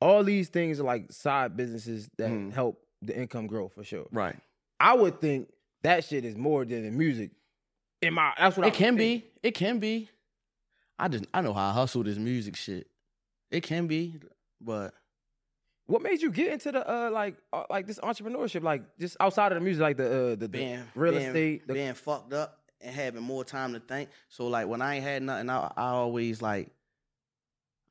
All these things are like side businesses that Mhm. help the income grow for sure. Right. I would think that shit is more than the music. In my that's what I It can think. be. It can be. I just I know how I hustle this music shit. It can be, but What made you get into the uh like uh, like this entrepreneurship like just outside of the music like the uh the, the real being- estate the, being fucked up and having more time to think. So like when I ain't had nothing, I, I always like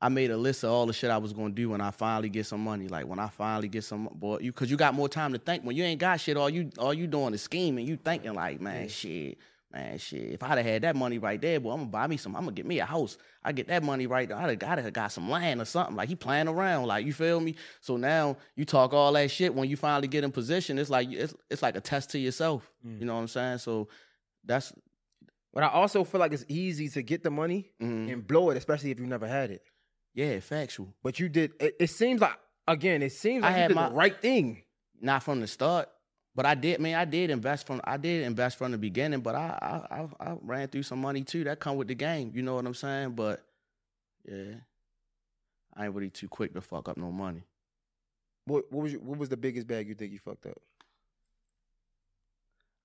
I made a list of all the shit I was gonna do when I finally get some money. Like when I finally get some boy, you cause you got more time to think. When you ain't got shit, all you all you doing is scheming. You thinking like, man, Yeah. shit, man, shit. If I'd have had that money right there, boy, I'm gonna buy me some. I'm gonna get me a house. I get that money right there. I'd have, have got some land or something. Like he playing around. Like you feel me? So now you talk all that shit. When you finally get in position, it's like it's it's like a test to yourself. Mm. You know what I'm saying? So that's but I also feel like it's easy to get the money mhm. and blow it especially if you never had it. Yeah, factual. But you did it, it seems like again it seems I like you had did my- the right thing. Not from the start, but I did. Man, I did invest from. I did invest from the beginning, but I I I, I ran through some money too. That come with the game. You know what I'm saying? But yeah, I ain't really too quick to fuck up no money. What what was your, what was the biggest bag you think you fucked up?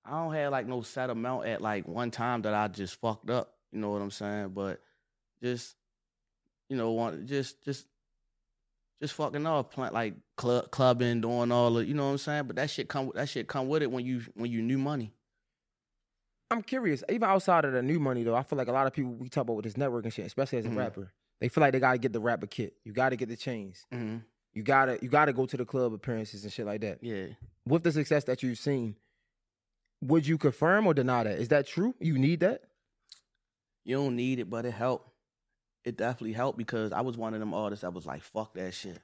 I don't have like no set amount at like one time that I just fucked up. You know what I'm saying? But just you know, want just just just fucking off, plant like club clubbing, doing all the, you know what I'm saying? But that shit come that shit come with it when you when you new money. I'm curious, even outside of the new money though, I feel like a lot of people we talk about with this networking shit, especially as a Mhm. rapper, they feel like they gotta get the rapper kit. You gotta get the chains. Mm-hmm. You gotta you gotta go to the club appearances and shit like that. Yeah. With the success that you've seen, would you confirm or deny that? Is that true? You need that? You don't need it, but it helped. It definitely helped because I was one of them artists that was like, fuck that shit.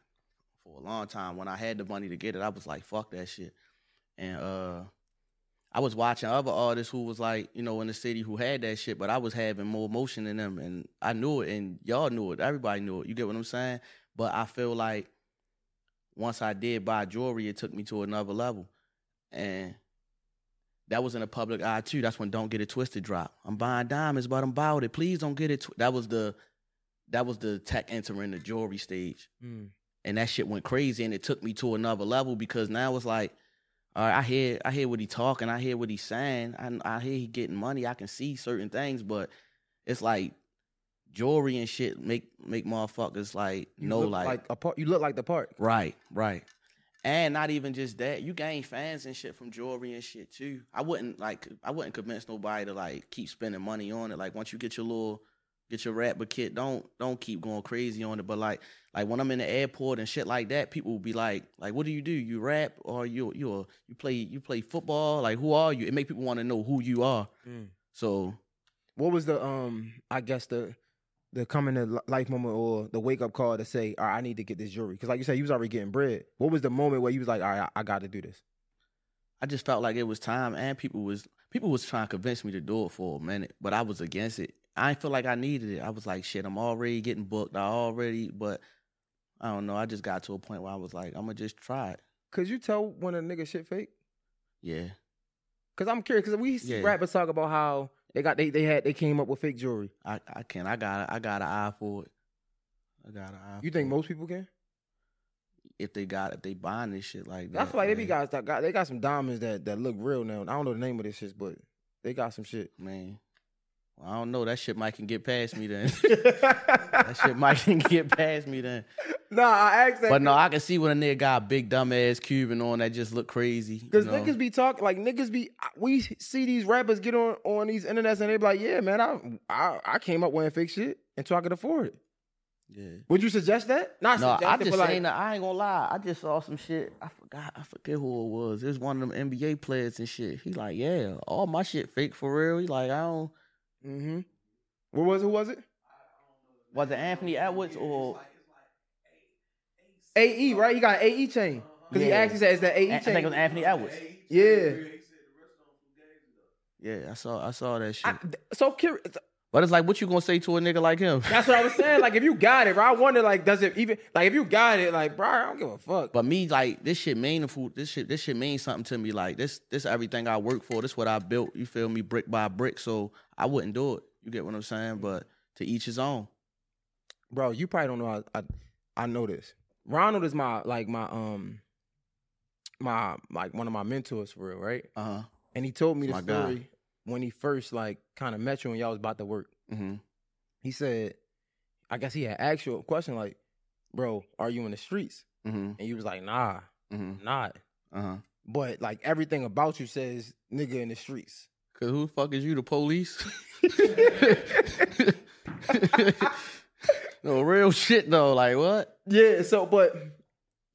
For a long time. When I had the money to get it, I was like, fuck that shit. And uh I was watching other artists who was like, you know, in the city who had that shit, but I was having more emotion than them and I knew it and y'all knew it. Everybody knew it. You get what I'm saying? But I feel like once I did buy jewelry, it took me to another level. And that was in the public eye too. That's when Don't Get It Twisted drop. I'm buying diamonds, but I'm about it. Please don't get it. Tw-. That was the that was the Teck entering the jewelry stage, hmm. and that shit went crazy. And it took me to another level because now it's like, all right, I hear I hear what he talking, I hear what he's saying, I, I hear he getting money. I can see certain things, but it's like jewelry and shit make make motherfuckers like You know look like a part. You look like the part. Right, right. And not even just that, you gain fans and shit from jewelry and shit too. I wouldn't like I wouldn't convince nobody to like keep spending money on it. Like once you get your little get your rapper kid, don't don't keep going crazy on it. But like like when I'm in the airport and shit like that, people will be like, like, what do you do? You rap or you you you play you play football? Like who are you? It make people want to know who you are. So What was the um? I guess the the coming to life moment or the wake up call to say, all right, I need to get this jewelry because like you said, you was already getting bread. What was the moment where you was like, all right, I, I got to do this? I just felt like it was time, and people was people was trying to convince me to do it for a minute, but I was against it. I didn't feel like I needed it. I was like, shit, I'm already getting booked. I already, but I don't know. I just got to a point where I was like, I'm gonna just try it. Could you tell when a nigga shit fake? Yeah, Cause I'm curious. Cause we see Yeah. rappers talk about how they got they they had they came up with fake jewelry. I I can. I got I got an eye for it. I got an eye. You think it. most people can? if they got if they buying this shit like that? I feel like they be guys that got they got some diamonds that that look real now. I don't know the name of this shit, but they got some shit. man. I don't know. That shit might can get past me then. that shit might can get past me then. Nah, I asked that. But no, I can see when a nigga got a big dumb ass Cuban on that just look crazy. you Because know? niggas be talking like niggas be we see these rappers get on on these internets and they be like, yeah, man, I I, I came up wearing fake shit until I could afford it. yeah. Would you suggest that? Not No, I just like, saying that I ain't gonna lie. I just saw some shit. I forgot. I forget who it was. It was one of them NBA players and shit. He like, yeah, all my shit fake for real. He like, I don't. Mm-hmm. What was it? Who was it? Was it Anthony Edwards or? AE, right? He got an AE chain. Because he actually said, is that AE I chain? think it was Anthony Edwards. yeah. Yeah, I saw. I saw that shit. I, so curious. But it's like, what you gonna say to a nigga like him? That's what I was saying. Like, if you got it, bro, I wonder, like, does it even, like, if you got it, like, bro, I don't give a fuck. But me, like this shit meaningful. This shit, this shit means something to me. Like this, this everything I work for. This what I built. You feel me, brick by brick. So I wouldn't do it. You get what I'm saying? But to each his own. bro, you probably don't know. I, I I know this. Ronald is my like my um my like one of my mentors for real, right? Uh huh. And he told me the My story when he first like kind of met you and y'all was about to work. hmm He said, I guess he had actual question like, "Bro, are you in the streets?" hmm And you was like, "Nah, hmm not." Uh huh. But like everything about you says, "Nigga in the streets." Cause who the fuck is you, the police? no real shit though. Like what? Yeah. So, but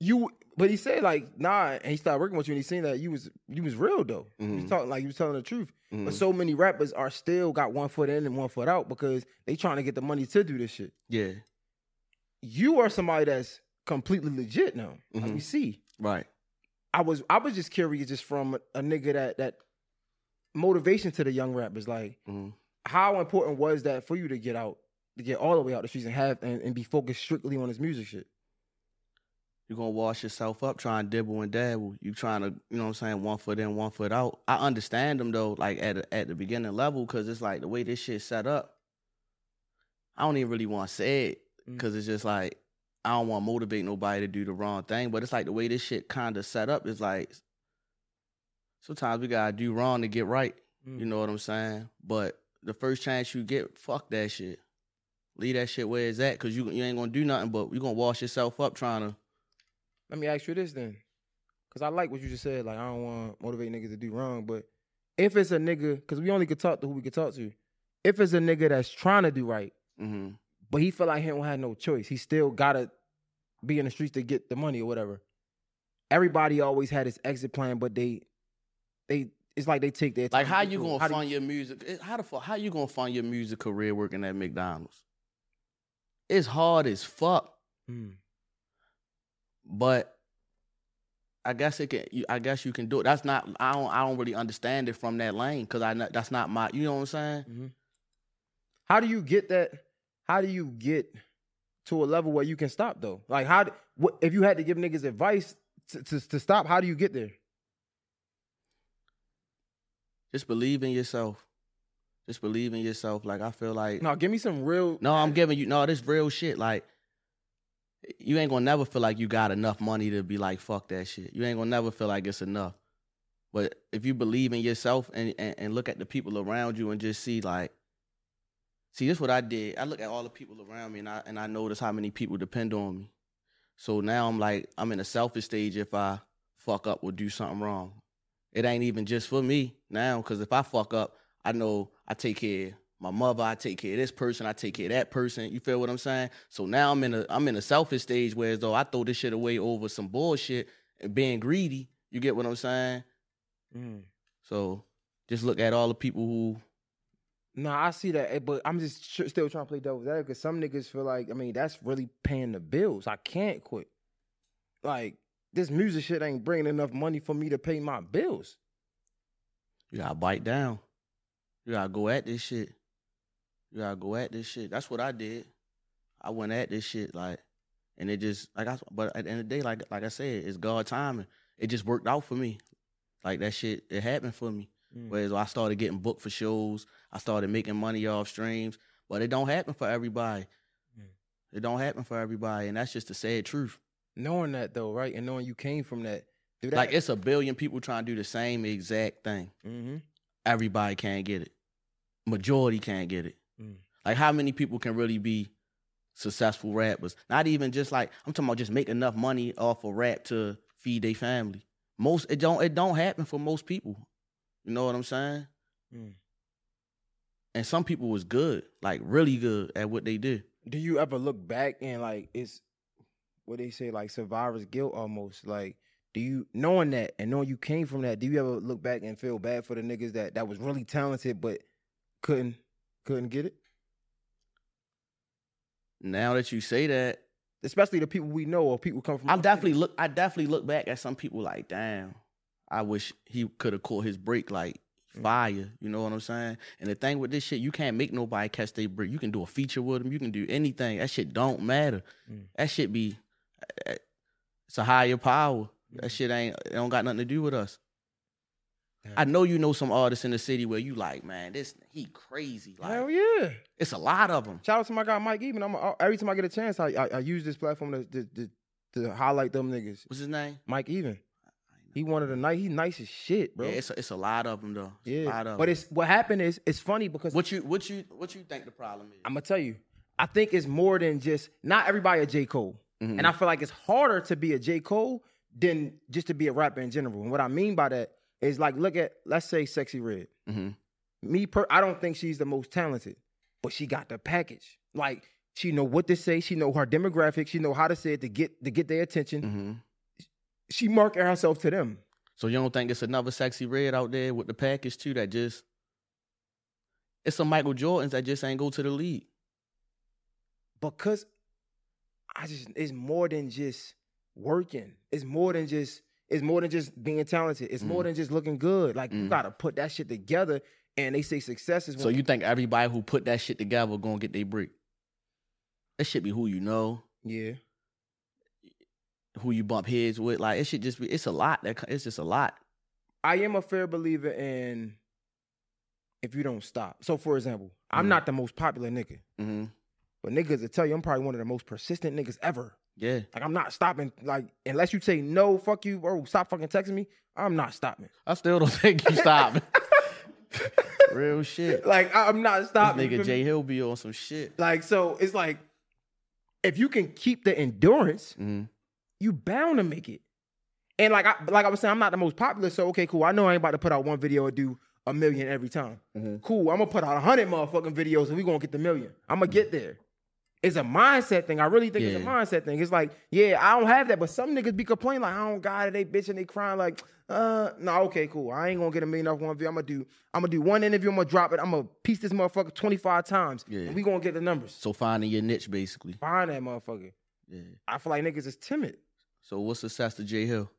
you, but he said like, "Nah," and he started working with you, and he seen that you was you was real though. You was talking like you was telling the truth. Mhm. But so many rappers are still got one foot in and one foot out because they trying to get the money to do this shit. Yeah. You are somebody that's completely legit now. Like Mhm. we see. Right. I was I was just curious just from a, a nigga that that motivation to the young rappers. Like hmm how important was that for you to get out, to get all the way out the streets and have and, and be focused strictly on this music shit? You're gonna wash yourself up trying to dibble and dabble. You trying to, you know what I'm saying, one foot in, one foot out. I understand them though, like at at the beginning level, because it's like the way this shit set up. I don't even really want to say it Mm. because it's just like I don't want to motivate nobody to do the wrong thing. But it's like the way this shit kind of set up is like sometimes we gotta do wrong to get right. Mm. You know what I'm saying? But the first chance you get, fuck that shit. Leave that shit where it's at, cause you you ain't gonna do nothing, but you gonna wash yourself up trying to. Let me ask you this then. Cause I like what you just said. Like I don't want to motivate niggas to do wrong, but if it's a nigga, cause we only could talk to who we could talk to. If it's a nigga that's trying to do right, hmm but he feel like he don't have no choice, he still gotta be in the streets to get the money or whatever. Everybody always had his exit plan, but they, they it's like they take their Like how you gonna How do fund your music? How the fuck? How you gonna find your music career working at McDonald's? It's hard as fuck, Mm. But I guess it can. you- I guess you can do it. That's not. I don't. I don't really understand it from that lane because I. know- That's not my. You know what I'm saying? Mm-hmm. How do you get that? How do you get to a level where you can stop though? Like how? What if you had to give niggas advice to, to, to stop? How do you get there? Just believe in yourself. Just believe in yourself. Like I feel like. No, give me some real. No, I'm giving you no. This real shit. Like you ain't gonna never feel like you got enough money to be like fuck that shit. You ain't gonna never feel like it's enough. But if you believe in yourself and, and, and look at the people around you and just see like, see this what I did. I look at all the people around me and I and I notice how many people depend on me. So now I'm like I'm in a selfish stage if I fuck up or do something wrong. It ain't even just for me now because if I fuck up, I know I take care my mother, I take care of this person, I take care of that person. You feel what I'm saying? So now I'm in a I'm in a selfish stage where as though I throw this shit away over some bullshit and being greedy. You get what I'm saying? Mm. So just look at all the people who No, I see that, eh, but I'm just still trying to play devil's advocate because some niggas feel like, I mean, that's really paying the bills. I can't quit. Like this music shit ain't bringing enough money for me to pay my bills. you gotta bite down. You gotta go at this shit. You gotta go at this shit. That's what I did. I went at this shit like, and it just like I. But at the end of the day, like like I said, it's God timing. It just worked out for me. Like that shit, it happened for me. Mm. Whereas I started getting booked for shows, I started making money off streams, but it don't happen for everybody. Mm. It don't happen for everybody, and that's just the sad truth. Knowing that though, right, and knowing you came from that, that. Like it's a billion people trying to do the same exact thing. mm-hmm. Everybody can't get it. Majority can't get it. Mm. Like how many people can really be successful rappers? Not even just like I'm talking about just make enough money off of rap to feed their family. Most it don't it don't happen for most people. You know what I'm saying? Mm. And some people was good, like really good at what they did. Do you ever look back and like it's what they say, like survivor's guilt almost? Like, do you knowing that and knowing you came from that, do you ever look back and feel bad for the niggas that that was really talented but couldn't couldn't get it? Now that you say that, Especially the people we know or people come from. I definitely look. I definitely look back at some people like, damn, I wish he could have caught his break like Mm. fire. You know what I'm saying? And the thing with this shit, you can't make nobody catch their break. You can do a feature with them. You can do anything. That shit don't matter. Mm. That shit be. eh, It's a higher power. That Mm. shit ain't. It don't got nothing to do with us. I know you know some artists in the city where you like, man, this he crazy. Like, Hell yeah! it's a lot of them. Shout out to my guy Mike Even. I'm a, every time I get a chance, I I, I use this platform to, to to to highlight them niggas. What's his name? Mike Even. He one of the nice. He nice as shit, bro. Yeah, it's a, it's a lot of them though. It's a Yeah, but but 'em. it's what happened is it's funny because what you what you what you think the problem is? I'm gonna tell you, I think it's more than just not everybody a J Cole, Mhm. and I feel like it's harder to be a J Cole than just to be a rapper in general. And what I mean by that is like, look at let's say Sexyy Red. hmm Me, per, I don't think she's the most talented, but she got the package. Like she know what to say, she know her demographic, she know how to say it to get to get their attention. hmm She market herself to them. So you don't think it's another Sexyy Red out there with the package too that just it's some Michael Jordans that just ain't go to the league. because I just it's more than just working. It's more than just it's more than just being talented. It's more Mm. than just looking good. Like you Mm. gotta put that shit together. And they say success is So you think everybody who put that shit together gonna get their break? That should be who you know, yeah. who you bump heads with. Like it should just be. It's a lot. That it's just a lot. I am a fair believer in if you don't stop. So for example, I'm Mhm. not the most popular nigga, hmm but niggas will tell you I'm probably one of the most persistent niggas ever. Yeah. Like I'm not stopping. Like unless you say no, fuck you, bro, stop fucking texting me. I'm not stopping. I still don't think you stop. Real shit. Like I'm not stopping. you nigga? Jay Hill be on some shit. Like so, it's like if you can keep the endurance, hmm you bound to make it. And like I like I was saying, I'm not the most popular, so okay, cool. I know I ain't about to put out one video and do a million every time. Mhm. Cool. I'm gonna put out a hundred motherfucking videos and we gonna get the million. I'm gonna get there. It's a mindset thing. I really think it's a mindset thing. It's like, yeah, I don't have that, but some niggas be complaining like, I don't got it. They bitch and they crying like, uh, no, okay, cool. I ain't gonna get a million off one view. I'm gonna do, I'm gonna do one interview. I'm gonna drop it. I'm gonna piece this motherfucker 25 times. Yeah. And we gonna get the numbers. So finding your niche, basically. Find that motherfucker. Yeah. I feel like niggas is timid. So what's success to Jay Hill?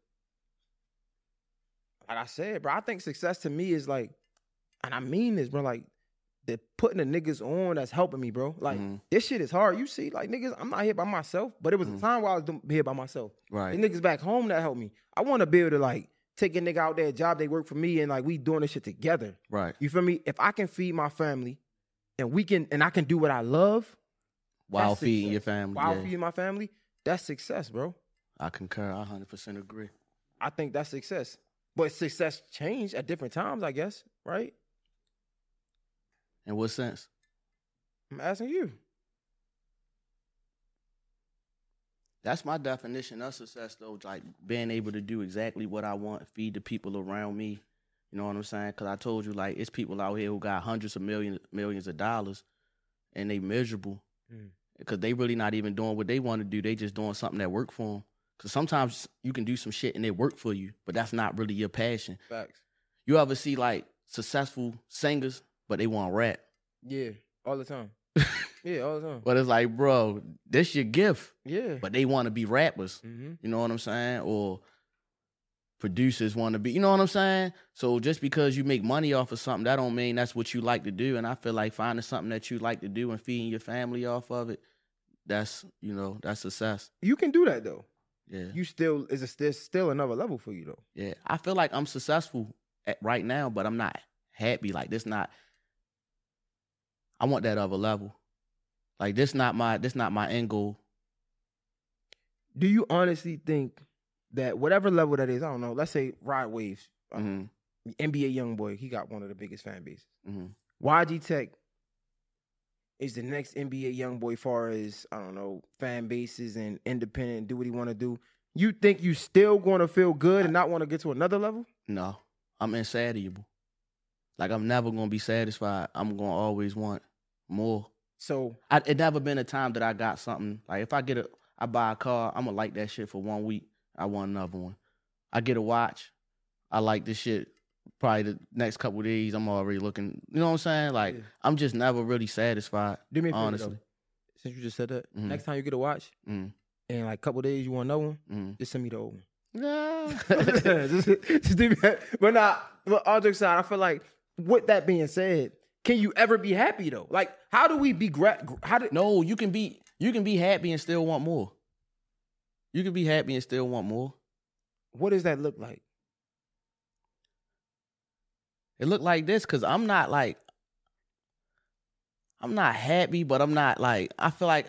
Like I said, bro, I think success to me is like, and I mean this, bro, like the putting the niggas on that's helping me, bro. Like Mhm. this shit is hard. You see, like niggas, I'm not here by myself, but it was Mhm. a time where I was here by myself. Right. The niggas back home that helped me. I want to be able to like take a nigga out there, job they work for me, and like we doing this shit together. Right. You feel me? If I can feed my family, and we can, and I can do what I love While feeding your family. while yeah. feeding my family, that's success, bro. I concur. I 100% agree. I think that's success. But success changed at different times, I guess, right? In what sense? I'm asking you. That's my definition of success, though. Like being able to do exactly what I want, feed the people around me. You know what I'm saying? Because I told you, like, it's people out here who got hundreds of millions, millions of dollars, and they miserable Mm. because they really not even doing what they want to do. They just doing something that work for them. Because sometimes you can do some shit and it work for you, but that's not really your passion. Facts. You ever see like successful singers, but they want rap? Yeah, all the time. yeah, all the time. But it's like, bro, this your gift. Yeah. But they want to be rappers. mm-hmm. You know what I'm saying? Or producers want to be. You know what I'm saying? So just because you make money off of something, that don't mean that's what you like to do. And I feel like finding something that you like to do and feeding your family off of it, that's you know that's success. You can do that though. Yeah, You still is a still still another level for you though. yeah. I feel like I'm successful at, right now, but I'm not happy. Like this, not. I want that other level. Like this, not my this not my end goal. Do you honestly think that whatever level that is, I don't know, let's say Rod Waves, uh, hmm NBA YoungBoy, he got one of the biggest fan bases. hmm YG Teck is the next NBA YoungBoy far as I don't know fan bases and independent, do what he want to do. You think you still going to feel good and not want to get to another level? No, I'm insatiable. Like I'm never gonna be satisfied. I'm gonna always want more. So I, it never been a time that I got something like if I get a, I buy a car, I'm gonna like that shit for one week. I want another one. I get a watch, I like this shit. Probably the next couple of days, I'm already looking. You know what I'm saying? Like Yeah. I'm just never really satisfied. do me a favor Honestly. though. Since you just said that, Mhm. next time you get a watch Mm, in like a couple days, you want another one, mm. just send me the old one. Nah. just, just do that. But nah, but all jokes aside, I feel like with that being said, can you ever be happy though? Like, how do we be gra- how do no, you can be you can be happy and still want more. You can be happy and still want more. what does that look like? It looked like this because I'm not like I'm not happy, but I'm not like I feel like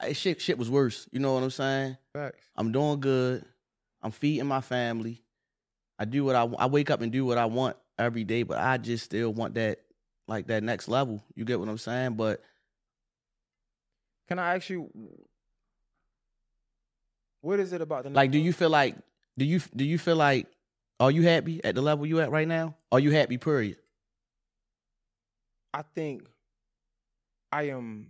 I, shit shit was worse. You know what I'm saying? Facts. I'm doing good. I'm feeding my family. I do what I I wake up and do what I want every day, but I just still want that like that next level. You get what I'm saying? But Can I ask you what is it about the like, do you feel like do you do you feel like are you happy at the level you at right now? Are you happy? Period. I think I am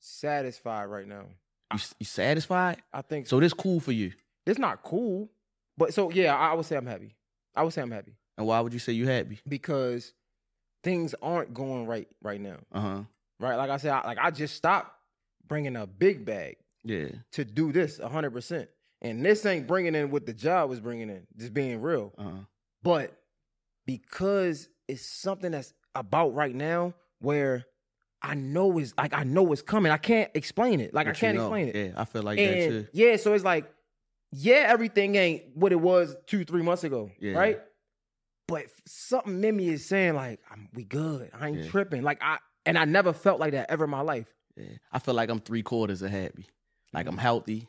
satisfied right now. You, you satisfied? I think So so. this cool for you. It's not cool, but so yeah, I would say I'm happy. I would say I'm happy And why would you say you happy? because things aren't going right right now. Uh huh. Right? Like I said, I, like I just stopped bringing a big bag Yeah. to do this 100%. And this ain't bringing in what the job was bringing in, just being real. Uh huh. But because it's something that's about right now where I know is like I know it's coming. I can't explain it. Like I But you can't know, explain it. Yeah, I feel like that too. yeah, so it's like, yeah, everything ain't what it was two, three months ago, Yeah. right? But something in me is saying like, I'm, we good. I ain't Yeah. tripping. Like I, and I never felt like that ever in my life. Yeah. I feel like I'm three quarters of happy. Like. I'm healthy.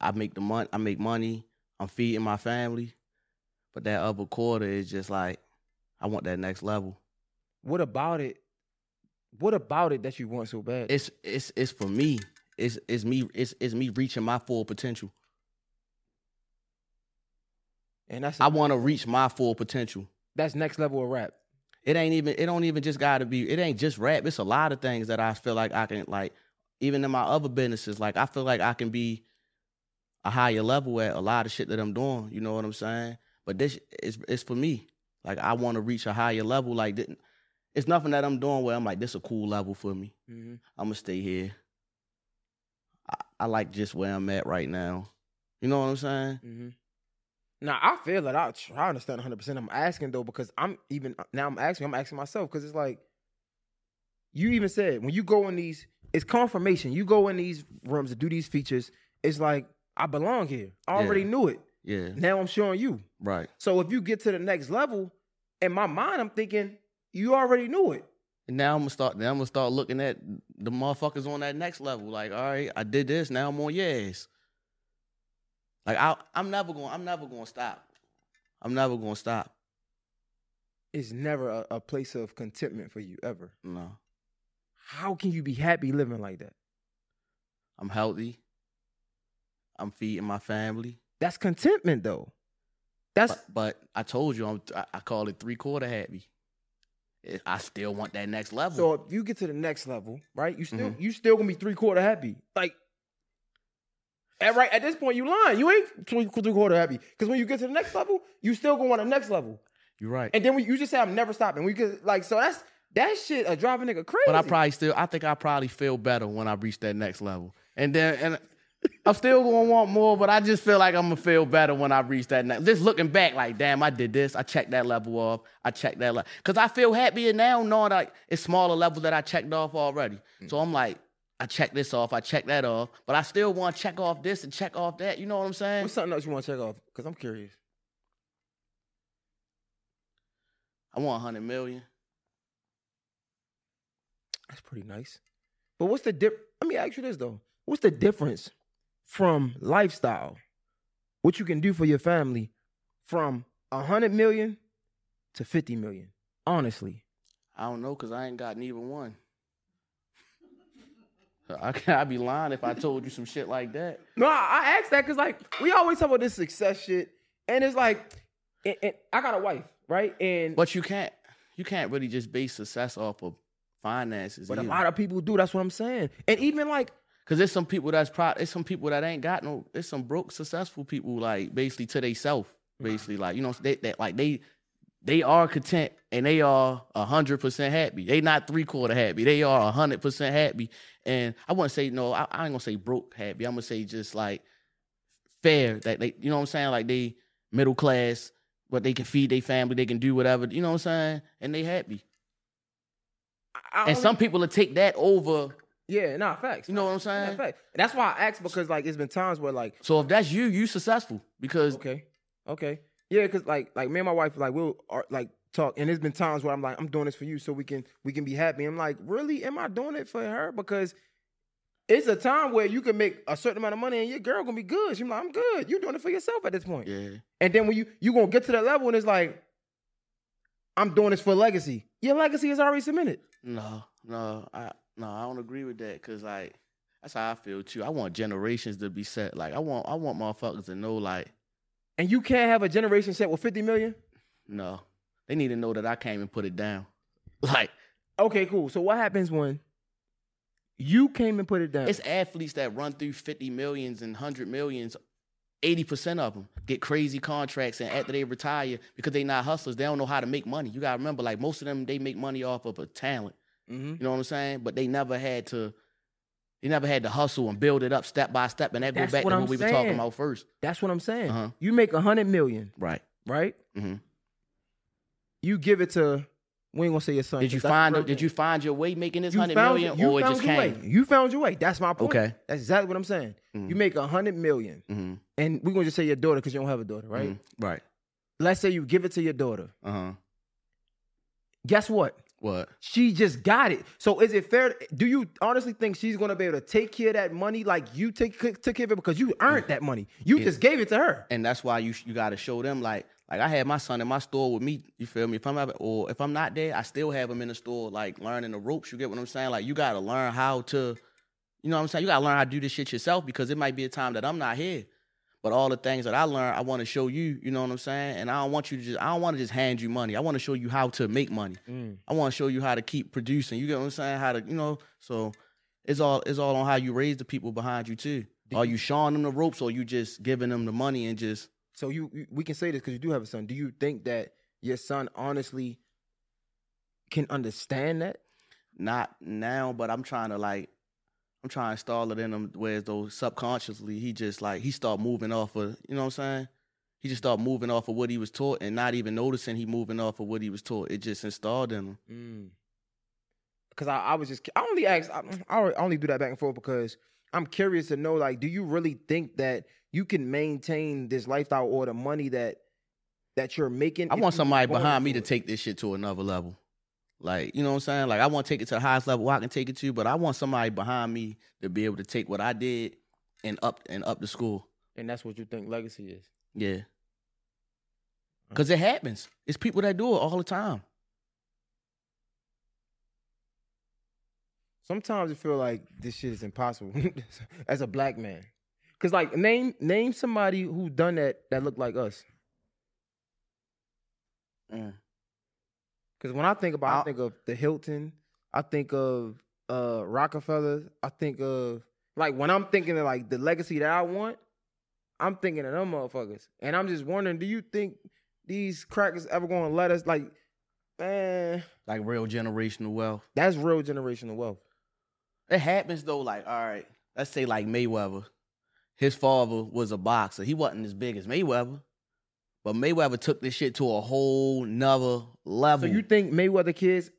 I make the money. I make money. I'm feeding my family. But that other quarter is just like, I want that next level. What about it? What about it that you want so bad? It's it's it's for me. It's it's me. It's it's me reaching my full potential. And that's I want to reach my full potential. that's next level of rap. it ain't even it don't even just gotta be it ain't just rap. It's a lot of things that I feel like I can like even in my other businesses, like I feel like I can be a higher level at a lot of shit that I'm doing. You know what I'm saying? But this is it's for me. Like I want to reach a higher level. Like it's nothing that I'm doing where I'm like this a cool level for me. Mm-hmm. I'm gonna stay here. I, I like just where I'm at right now. You know what I'm saying? Mm-hmm. Now I feel that I try to understand 100. percent I'm asking though because I'm even uh, now I'm asking I'm asking myself because it's like you even said when you go in these it's confirmation. You go in these rooms to do these features. It's like I belong here. I already Yeah. knew it. Yeah. Now I'm showing you. Right. So if you get to the next level, in my mind I'm thinking you already knew it. And now I'm gonna start. Now I'm gonna start looking at the motherfuckers on that next level. Like, all right, I did this. Now I'm on yes. Like, I, I'm never going. I'm never going to stop. I'm never going to stop. It's never a, a place of contentment for you ever. No, How can you be happy living like that? I'm healthy. I'm feeding my family. That's contentment though. That's But, but I told you, I'm, I, I call it three quarter happy. I still want that next level. So if you get to the next level, right? You still Mm-hmm. you still gonna be three quarter happy. Like at right at this point, you lying. You ain't three three quarter happy. Because when you get to the next level, you still go on the next level. You're right. And then when you just say I'm never stopping. We could like so that's that shit a driving nigga crazy. But I probably still, I think I probably feel better when I reach that next level. And then, and I'm still gonna want more, but I just feel like I'm gonna feel better when I reach that next. Just looking back, like, damn, I did this. I checked that level off. I checked that level. Cause I feel happier now knowing that it's smaller level that I checked off already. So I'm like, I check this off, I check that off, but I still want to check off this and check off that. You know what I'm saying? What's something else you want to check off? Because I'm curious. I want 100 million. That's pretty nice. But what's the dip? Let me ask you this though. What's the difference from lifestyle, what you can do for your family, from a hundred million to fifty million? Honestly, I don't know, cause I ain't got neither one. I. I'd be lying if I told you some shit like that. no, I, I asked that because like we always talk about this success shit, and it's like, and, and I got a wife, right? And but, you can't you can't really just base success off of finances. But a lot of people do. That's what I'm saying. And even like, Cause there's some people that's pro there's some people that ain't got no there's some broke successful people like basically to they self. Basically, like, you know, they, they like they they are content and they are hundred percent happy. They not three quarter happy. They are hundred percent happy. And I wouldn't say no, I, I ain't gonna say broke happy. I'm gonna say just like fair that they you know what I'm saying? Like they middle class, but they can feed their family, they can do whatever, you know what I'm saying? And they happy. And some people will take that over, yeah, nah, facts. you know what I'm Nah, saying? facts. That's why I asked because like it's been times where like So if that's you, you successful because Okay. Okay. Yeah, because like like me and my wife like we'll are, like talk, and there's been times where I'm like I'm doing this for you so we can we can be happy. I'm like, really? Am I doing it for her? Because it's a time where you can make a certain amount of money and your girl gonna be good. She's like, I'm good. You're doing it for yourself at this point. yeah. And then when you you gonna get to that level and it's like, I'm doing this for legacy. Your legacy is already cemented. No, no, I no, I don't agree with that because like that's how I feel too. I want generations to be set. Like I want I want motherfuckers to know like And you can't have a generation set with 50 million. no, they need to know that I came and put it down. Like Okay, cool. So what happens when you came and put it down? it's athletes that run through fifty millions and hundred millions. Eighty percent of them get crazy contracts, and after they retire, because they not hustlers, they don't know how to make money. You gotta remember, like most of them, they make money off of a talent. mm-hmm. You know what I'm saying? But they never had to. They never had to hustle and build it up step by step, and that That's goes back what to I'm what we were talking about first. That's what I'm saying. Uh-huh. You make a hundred million, Right. right? hmm You give it to we ain't gonna say your son. Did you that's find? the Did you find your way making this hundred found, you or it found just your came? way. You found your way. That's my point. Okay. That's exactly what I'm saying. You make a hundred million, hmm and we're gonna just say your daughter because you don't have a daughter, right? Right. Let's say you give it to your daughter. Uh huh. Guess what? What? She just got it. So is it fair? Do you honestly think she's gonna be able to take care of that money like you take took care of it because you earned that money? You Yeah. just gave it to her. And that's why you you got to show them like like I had my son in my store with me. You feel me? If I'm having, or if I'm not there, I still have him in the store like learning the ropes. You get what I'm saying? Like you got to learn how to, you know what I'm saying? You got to learn how to do this shit yourself because it might be a time that I'm not here. But all the things that I learned, I want to show you. You know what I'm saying? And I don't want you to just. I don't want to just hand you money. I want to show you how to make money. Mm. I want to show you how to keep producing. You get what I'm saying? How to, you know. So it's all it's all on how you raise the people behind you too. Are you showing them the ropes, or you just giving them the money and just So you, you we can say this because you do have a son. Do you think that your son honestly can understand that? not now? But I'm trying to like. I'm trying to install it in him whereas though subconsciously he just like he start moving off of you know what I'm saying? He just start moving off of what he was taught and not even noticing he moving off of what he was taught. It just installed in him. Mm. Cause I, I was just I only ask I, I only do that back and forth because I'm curious to know like do you really think that you can maintain this lifestyle or the money that that you're making? I want somebody behind me to it? take this shit to another level. Like, you know what I'm saying? Like, I want to take it to the highest level I can take it to, but I want somebody behind me to be able to take what I did and up and up the school. and that's what you think legacy is. Yeah. Cause it happens. It's people that do it all the time. Sometimes I feel like this shit is impossible as a black man. Cause like name name somebody who done that that looked like us. Mm. Cause when I think about, I I'll- think of the Hilton. I think of uh Rockefeller. I think of like when I'm thinking of like the legacy that I want. I'm thinking of them motherfuckers, and I'm just wondering: Do you think these crackers ever going to let us? Like, man, Like real generational wealth. that's real generational wealth. It happens though, like, all right, let's say like Mayweather. His father was a boxer. He wasn't as big as Mayweather. But Mayweather took this shit to a whole nother level. So you think Mayweather kids,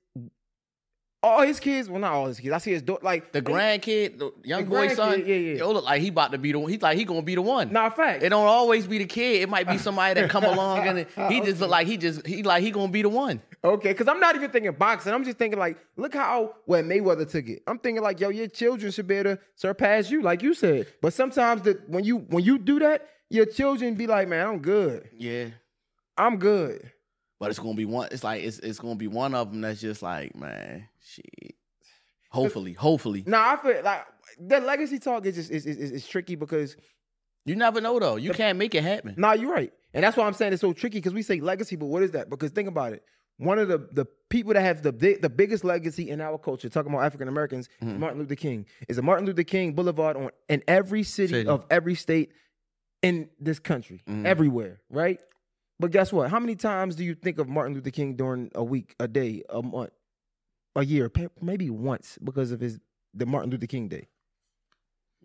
all his kids, well, not all his kids. I see his daughter, like the grandkid, the young The boy's son, yeah, yeah. It look like he about to be the one. he's like he gonna be the one. Nah, fact. It don't always be the kid. It might be somebody that come along and he just look like he just he like he gonna be the one. Okay, because I'm not even thinking boxing. I'm just thinking like, look how well Mayweather took it. I'm thinking like, yo, your children should be able to surpass you, like you said. But sometimes that when you when you do that, your children be like, man, I'm good. Yeah. I'm good. But it's gonna be one. It's like it's it's gonna be one of them that's just like man, shit. Hopefully, hopefully. Now I feel like the legacy talk is just is, is, is, tricky because You never know though. You can't make it happen. Nah, you're right. And that's why I'm saying it's so tricky because we say legacy, but what is that? Because think about it. One of the, the people that have the the biggest legacy in our culture, talking about African Americans, is Mhm. Martin Luther King. Is a Martin Luther King Boulevard on in every city, City. of every state in this country, Mhm. everywhere, right? But guess what? How many times do you think of Martin Luther King during a week, a day, a month, a year? Maybe once because of his the Martin Luther King Day.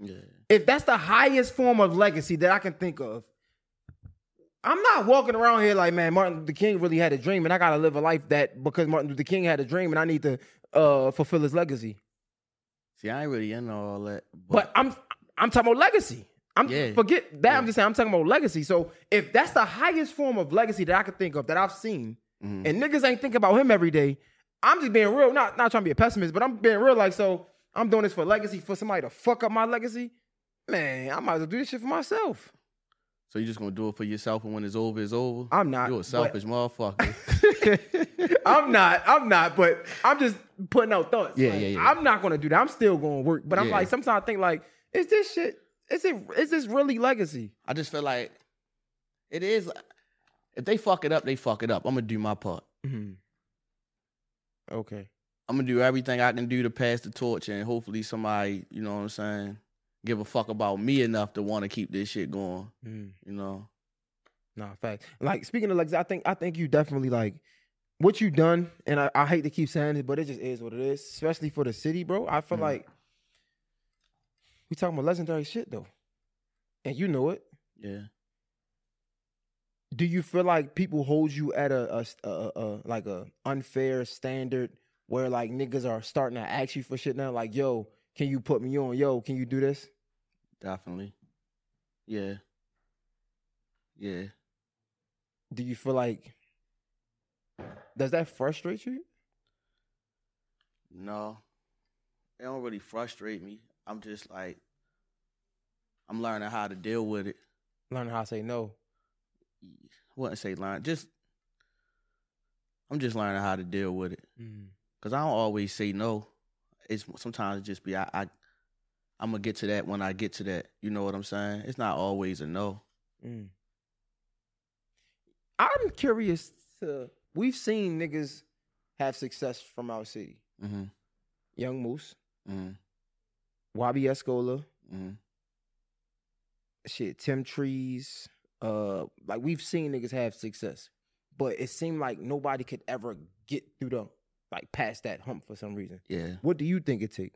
Yeah. If that's the highest form of legacy that I can think of, I'm not walking around here like, man, Martin Luther King really had a dream, and I gotta live a life that because Martin Luther King had a dream, and I need to uh, fulfill his legacy. See, I ain't really into all that. But I'm I'm talking about legacy. I'm Yeah. forget that. I'm just saying I'm talking about legacy. So if that's the highest form of legacy that I can think of that I've seen, Mhm. and niggas ain't thinking about him every day, I'm just being real. Not not trying to be a pessimist, but I'm being real. Like so, I'm doing this for legacy for somebody to fuck up my legacy. Man, I might as well do this shit for myself. so you just gonna do it for yourself, and when it's over, it's over. I'm not. You're a but- selfish motherfucker. I'm not. I'm not. But I'm just putting out thoughts. Yeah, Like, yeah, yeah. I'm not gonna do that. I'm still gonna work. But I'm Yeah. like, sometimes I think like, is this shit? Is it? Is this really legacy? I just feel like it is. If they fuck it up, they fuck it up. I'm gonna do my part. Mhm. Okay. I'm gonna do everything I can do to pass the torch, and hopefully somebody, you know what I'm saying, give a fuck about me enough to want to keep this shit going. Mm. You know. Nah, fact. Like speaking of legacy, I think I think you definitely like what you done, and I, I hate to keep saying it, but it just is what it is. Especially for the city, bro. I feel Mhm. like we talking about legendary shit though, and you know it. Yeah. do you feel like people hold you at a, a, a, a like a unfair standard where like niggas are starting to ask you for shit now like yo can you put me on yo can you do this Definitely. Yeah. Yeah. do you feel like does that frustrate you No. It don't really frustrate me. I'm just like I'm learning how to deal with it. learning how to say no I wouldn't say learn. Just I'm just learning how to deal with it. Cause I don't always say no. It's sometimes it just be I, I I'm gonna get to that when I get to that. You know what I'm saying? It's not always a no. Mm. I'm curious to. We've seen niggas have success from our city. Mm-hmm. Young Moose, Mm-hmm. Wabi Escola, Mm-hmm. Shit, Tim Trees. Uh, like we've seen niggas have success, but it seemed like nobody could ever get through the like past that hump for some reason. Yeah. What do you think it take?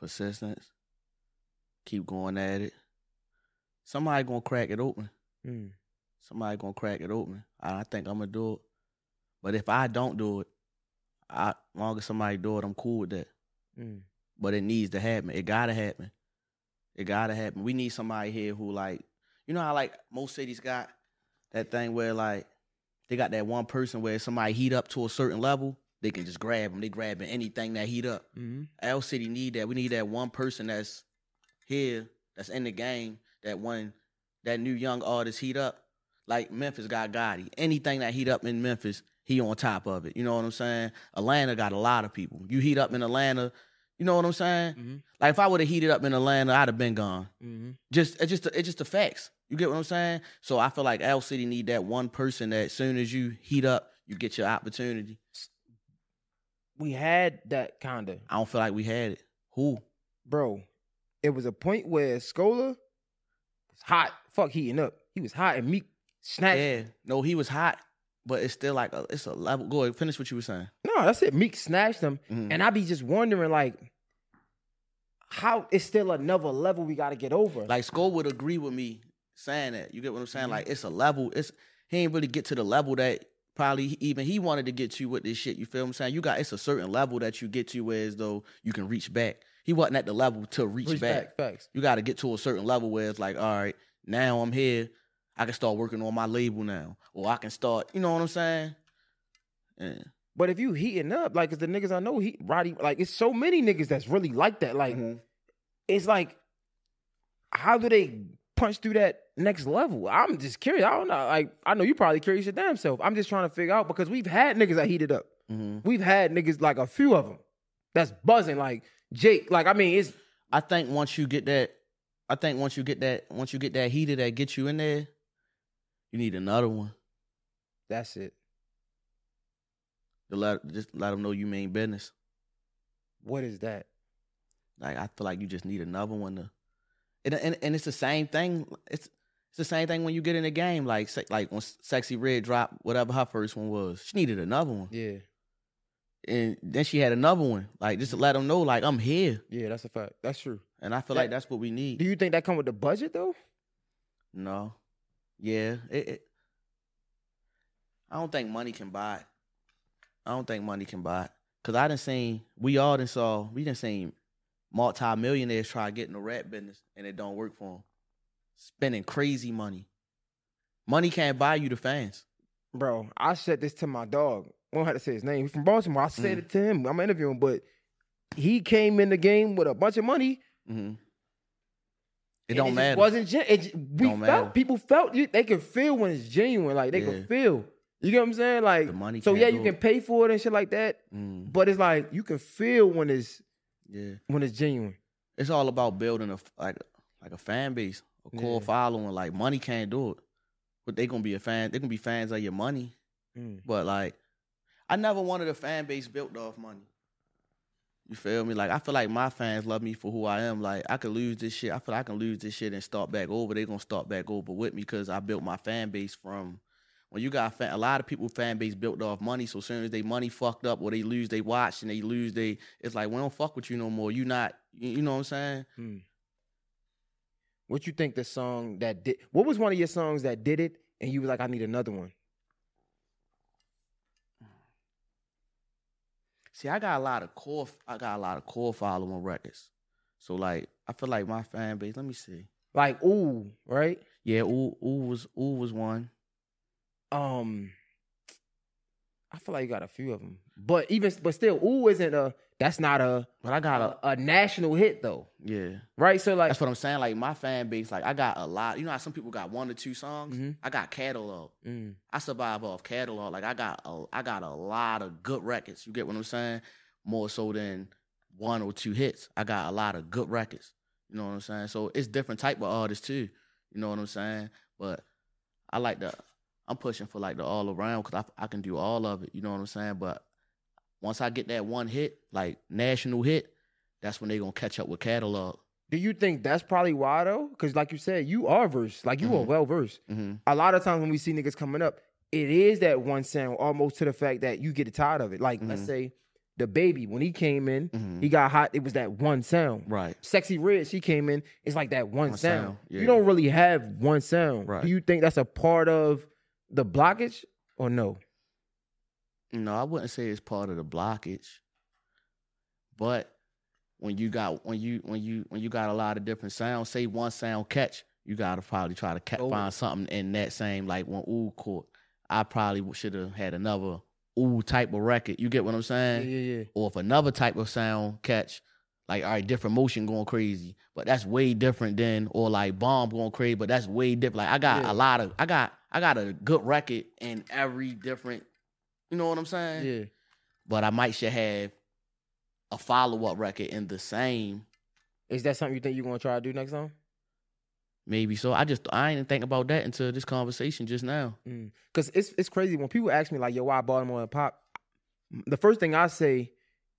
Persistence. Keep going at it. Somebody gonna crack it open. Mm. Somebody gonna crack it open. I think I'm gonna do it. But if I don't do it, I as long as somebody do it, I'm cool with that. Mm. But it needs to happen. It gotta happen. It gotta happen. We need somebody here who like, you know how like most cities got that thing where like they got that one person where somebody heat up to a certain level, they can just grab them. They grabbing anything that heat up. Mm-hmm. L City need that. We need that one person that's here, that's in the game, that one that new young artist heat up. Like Memphis got Gotti. Anything that heat up in Memphis, he on top of it. You know what I'm saying? Atlanta got a lot of people. You heat up in Atlanta, you know what I'm saying? Mm-hmm. Like if I would have heated up in Atlanta, I'd have been gone. Mm-hmm. Just it's just it's just the facts. You get what I'm saying? So I feel like L City need that one person that as soon as you heat up, you get your opportunity. We had that kind of I don't feel like we had it. Who? bro. It was a point where Scola was hot, fuck heating up. He was hot and Meek snatched. Yeah. No, he was hot, but it's still like a, it's a level. Go ahead, finish what you were saying. No, that's it. Meek snatched him, Mhm. and I be just wondering like, how it's still another level we got to get over. Like Skull would agree with me saying that. You get what I'm saying? Mhm. Like it's a level. It's he ain't really get to the level that probably even he wanted to get to with this shit. You feel what I'm saying? You got it's a certain level that you get to where as though you can reach back. He wasn't at the level to reach, Reach back. facts. You got to get to a certain level where it's like, all right, now I'm here. I can start working on my label now, or I can start. You know what I'm saying? Yeah. But if you heating up, like, 'cause the niggas I know, he Roddy, like, it's so many niggas that's really like that. Like, Mm-hmm. it's like, how do they punch through that next level? I'm just curious. I don't know. Like, I know you probably curious your damn self. I'm just trying to figure out because we've had niggas that heated up. hmm We've had niggas like a few of them that's buzzing. Like Jake. Like, I mean, it's I think once you get that, I think once you get that, once you get that heater that gets you in there, you need another one that's it. To let just let them know you mean business. What is that? Like I feel like you just need another one to, and and, and it's the same thing. It's it's the same thing when you get in the game. Like like when Sexyy Red dropped whatever her first one was, she needed another one, Yeah, and then she had another one. Like just to let them know, like I'm here, yeah, that's a fact. That's true. and I feel That- like that's what we need. Do you think that come with the budget though? No. Yeah. It, it, I don't think money can buy it. I don't think money can buy it. Cause I done seen we all done saw we done seen multi-millionaires try to get in the rap business and it don't work for them. Spending crazy money. Money can't buy you the fans. Bro, I said this to my dog. I don't have to say his name. He's from Baltimore. I said Mm. it to him. I'm interviewing, but he came in the game with a bunch of money. hmm It don't just matter. wasn't gen- it, we Don't felt matter. people felt they could feel when it's genuine. Like they Yeah. could feel. You get what I'm saying? Like The money so yeah, you it. can pay for it and shit like that. Mm, But it's like you can feel when it's yeah. when it's genuine. It's all about building a like like a fan base, a core Yeah. following. Like money can't do it. But they gonna be a fan. They gonna be fans of your money. Mm. But like, I never wanted a fan base built off money. You feel me? Like I feel like my fans love me for who I am. Like I could lose this shit. I feel like I can lose this shit and start back over. They gonna start back over with me because I built my fan base from when you got fan, a lot of people fan base built off money. So as soon as they money fucked up or they lose they watch and they lose they it's like we don't fuck with you no more. You not you, know what I'm saying? Mm. What you think the song that did? What was one of your songs that did it, and you was like, I need another one? See, I got a lot of core. I got a lot of core following records. So like, I feel like my fan base. Let me see. Like, ooh, right? Yeah, ooh, ooh was ooh was one. Um, I feel like you got a few of them, but even but still, ooh isn't a that's not a But I got a, a a national hit though, yeah. right? So like, That's what I'm saying. Like my fan base, like I got a lot. You know how some people got one or two songs. Mhm. I got catalog. mm, I survive off catalog. Like I got a, I got a lot of good records. You get what I'm saying? More so than one or two hits. I got a lot of good records. You know what I'm saying? So it's different type of artists too. You know what I'm saying? But I like the I'm pushing for like the all around because I I can do all of it. You know what I'm saying? But once I get that one hit, like national hit, that's when they gonna catch up with catalog. Do you think that's probably why though? Because like you said, you are versed. Like you are Mhm. well versed. hmm A lot of times when we see niggas coming up, it is that one sound almost to the fact that you get tired of it. Like let's Mhm. say DaBaby when he came in, hmm he got hot. It was that one sound. Right. Sexyy Red, she came in. It's like that one, One sound. sound, You don't really have one sound. Right. Do you think that's a part of the blockage or no? No, I wouldn't say it's part of the blockage. But when you got when you when you when you got a lot of different sounds, say one sound catch, you gotta probably try to ca- Oh. find something in that same like when ooh caught. I probably should have had another ooh type of record. You get what I'm Yeah, saying? yeah, yeah. Or if another type of sound catch, like all right, different motion going crazy, but that's way different than or like bomb going crazy, but that's way different. Like I got Yeah. a lot of I got I got a good record in every different. You know what I'm saying? Yeah. but I might should have a follow up record in the same. Is that something you think you're gonna try to do next time? Maybe so. I just I didn't think about that until this conversation just now. Mm. Because it's it's crazy when people ask me like, "Yo, why Baltimore and pop?" The first thing I say,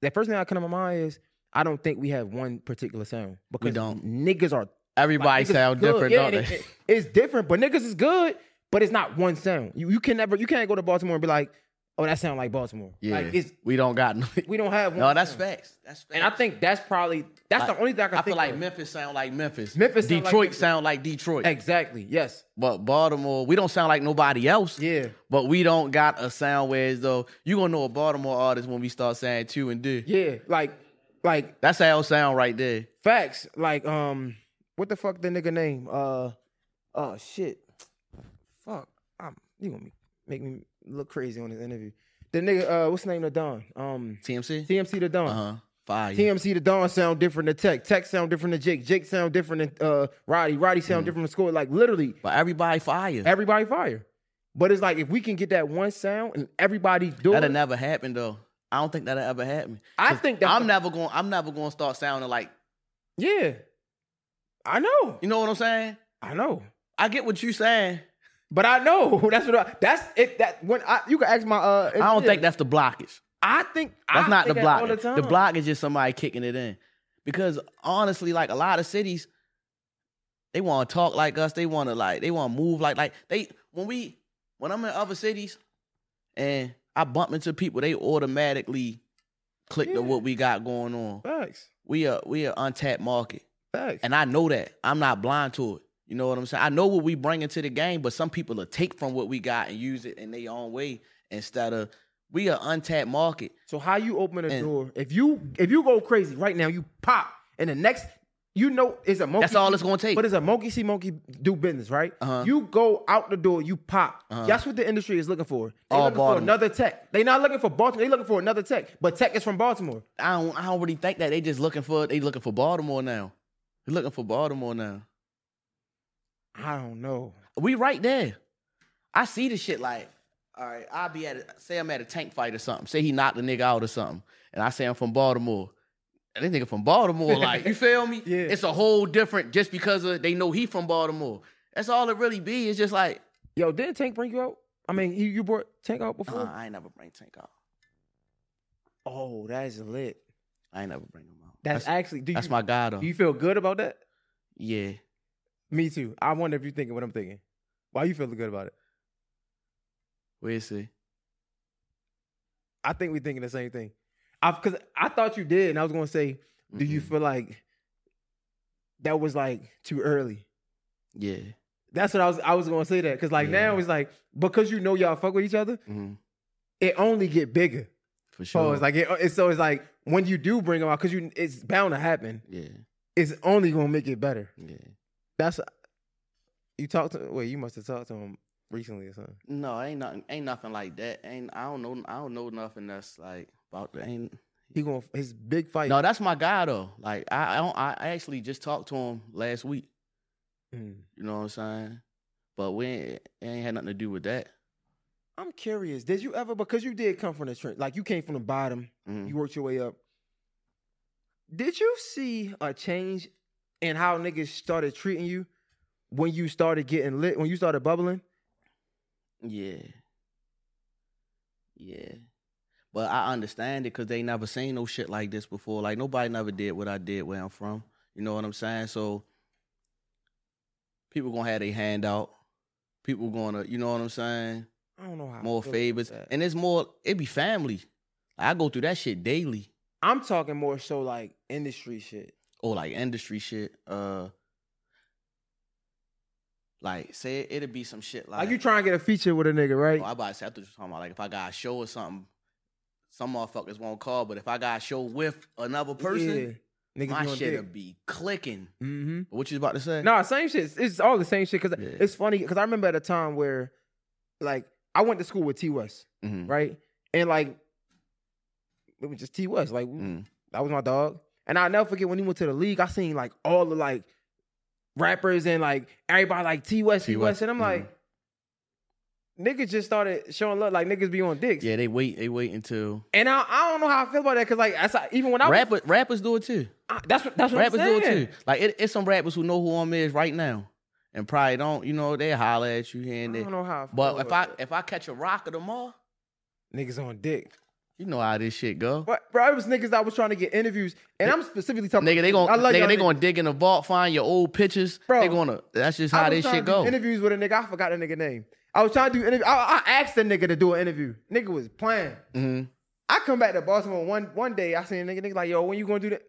the first thing I come to my mind is, I don't think we have one particular sound because don't. niggas are Everybody like, niggas sound different, Yeah, don't they? it- it- it's different, but niggas is good, but it's not one sound. You you can never you can't go to Baltimore and be like, "Oh, that sound like Baltimore." yeah, like it's we don't got no. we don't have one. no, that's sound. facts. That's facts. And I think that's probably that's Like, the only thing I can I feel like of. Memphis sound like Memphis. Memphis sound like Detroit Memphis. sound like Detroit. exactly yes But Baltimore, we don't sound like nobody else. yeah But we don't got a sound where as though you gonna know a Baltimore artist when we start saying two and D. yeah like like That's our sound right there. Facts. Like, um, what the fuck the nigga name? Uh oh shit. Fuck. I'm you gonna make me look crazy on this interview. The nigga, uh, what's the name of Don? Um TMC. TMC the Don. Uh huh. Fire. TMC the Don sound different than Teck. Teck sound different than Jake. Jake sound different than uh Roddy. Roddy sound Mm-hmm. different than Score. Like literally But everybody fire. everybody fire. But it's like if we can get that one sound and everybody do That'll it. never happen though. I don't think that'll ever happen. I think that's I'm the- never going. I'm never going to start sounding like. Yeah. I know. You know what I'm saying? I know. I get what you're saying. But I know that's what I, that's it. That when I you can ask my uh. I don't yeah. think that's the blockage. I think That's I not the think that block. the The, block is just somebody kicking it in. Because honestly, like a lot of cities, they want to talk like us. They want to like. They want to move like like they. When we when I'm in other cities, and I bump into people, they automatically click Yeah. to what we got going on. Facts. We are we are untapped market. Facts. And I know that. I'm not blind to it. You know what I'm saying? I know what we bring into the game, but some people will take from what we got and use it in their own way instead of we are untapped market. so how you open a And- door? If you if you go crazy right now, you pop, and the next you know it's a monkey. That's all it's gonna take. But it's a monkey see monkey do business, right? Uh-huh. You go out the door, you pop. Uh-huh. That's what the industry is looking for. They All looking for Baltimore. another Teck. They not looking for Baltimore. They looking for another Teck. But Teck is from Baltimore. I don't I don't really think that they just looking for they looking for Baltimore now. They looking for Baltimore now. I don't know. We right there. I see the shit like, all right, I'll be at a, say I'm at a tank fight or something. Say he knocked a nigga out or something. And I say I'm from Baltimore. This nigga from Baltimore, like, you feel me? Yeah. It's a whole different just because of, they know he from Baltimore. That's all it really be. It's just like, Yo, didn't Tank bring you out? I mean, you, you brought Tank out before. uh, I ain't never bring Tank out. oh, that's lit. I ain't never bring him out. That's, actually. Do that's you, my guy though. Do you feel good about that? yeah. Me too. I wonder if you're thinking what I'm thinking. Why you feeling good about it? Is see. I think we're thinking the same thing. I because I thought you did, and I was gonna say, do you feel like that was like too early? Yeah. That's what I was. I was gonna say that because like now it's like because you know y'all fuck with each other, hmm it only get bigger. For So sure. it's like it, it's so it's like when you do bring them out because you it's bound to happen. yeah. It's only gonna make it better. Yeah. That's you talked to. Wait, you must have talked to him recently or something. No, ain't nothing. Ain't nothing like that. Ain't I don't know. I don't know nothing that's like about that. Ain't He going to his big fight. no. That's my guy though. Like I, I don't. I actually just talked to him last week. Mm. You know what I'm saying? But we ain't, it ain't had nothing to do with that. I'm curious. Did you ever because you did come from the trench, like you came from the bottom, Mhm. you worked your way up. Did you see a change in how niggas started treating you when you started getting lit, when you started bubbling? Yeah. Yeah. But I understand it because they never seen no shit like this before. Like nobody never did what I did where I'm from. You know what I'm saying? So people gonna have their hand out. People gonna, you know what I'm saying? I don't know how. More favors. And it's more, it be family. Like, I go through that shit daily. I'm talking more so like industry shit. Or like industry shit. Uh like say it, it'd be some shit like, Like you trying to get a feature with a nigga, right? Oh, I about to say I thought you were talking about like if I got a show or something, some motherfuckers won't call, but if I got a show with another person, yeah. Niggas my shit'll be clicking. Mm-hmm. What you about to say? No, same shit. It's- all the same shit. Cause Yeah. it's funny because I remember at a time where, like, I went to school with T West, Mhm. right? And like, it was just T West. Like, Mm. that was my dog. And I'll never forget when he went to the league. I seen like all the like rappers and like everybody like T West, T West, West, and I'm like, niggas just started showing love. Like niggas be on dicks. Yeah, they wait. They wait until And I, I don't know how I feel about that because like that's even when I was, rappers. Rappers do it too. I- that's what that's what rappers I'm do saying. it too. Like it, it's some rappers who know who I'm is right now, and probably don't. You know, they holler at you here I and don't know how. I feel But if I about if I catch a rock of them all, that. niggas on dick. you know how this shit go. But bro, it was niggas that was trying to get interviews, and I'm specifically talking. Nigga, they I gonna love nigga, y'all they niggas. gonna dig in the vault, find your old pictures. Bro, they gonna. That's just I how was this trying shit to do go. Interviews with a nigga, I forgot the nigga name. I was trying to do interview. I, I asked the nigga to do an interview. Nigga was playing. hmm I come back to Baltimore one one day. I seen a nigga, nigga like, yo, when you gonna do that?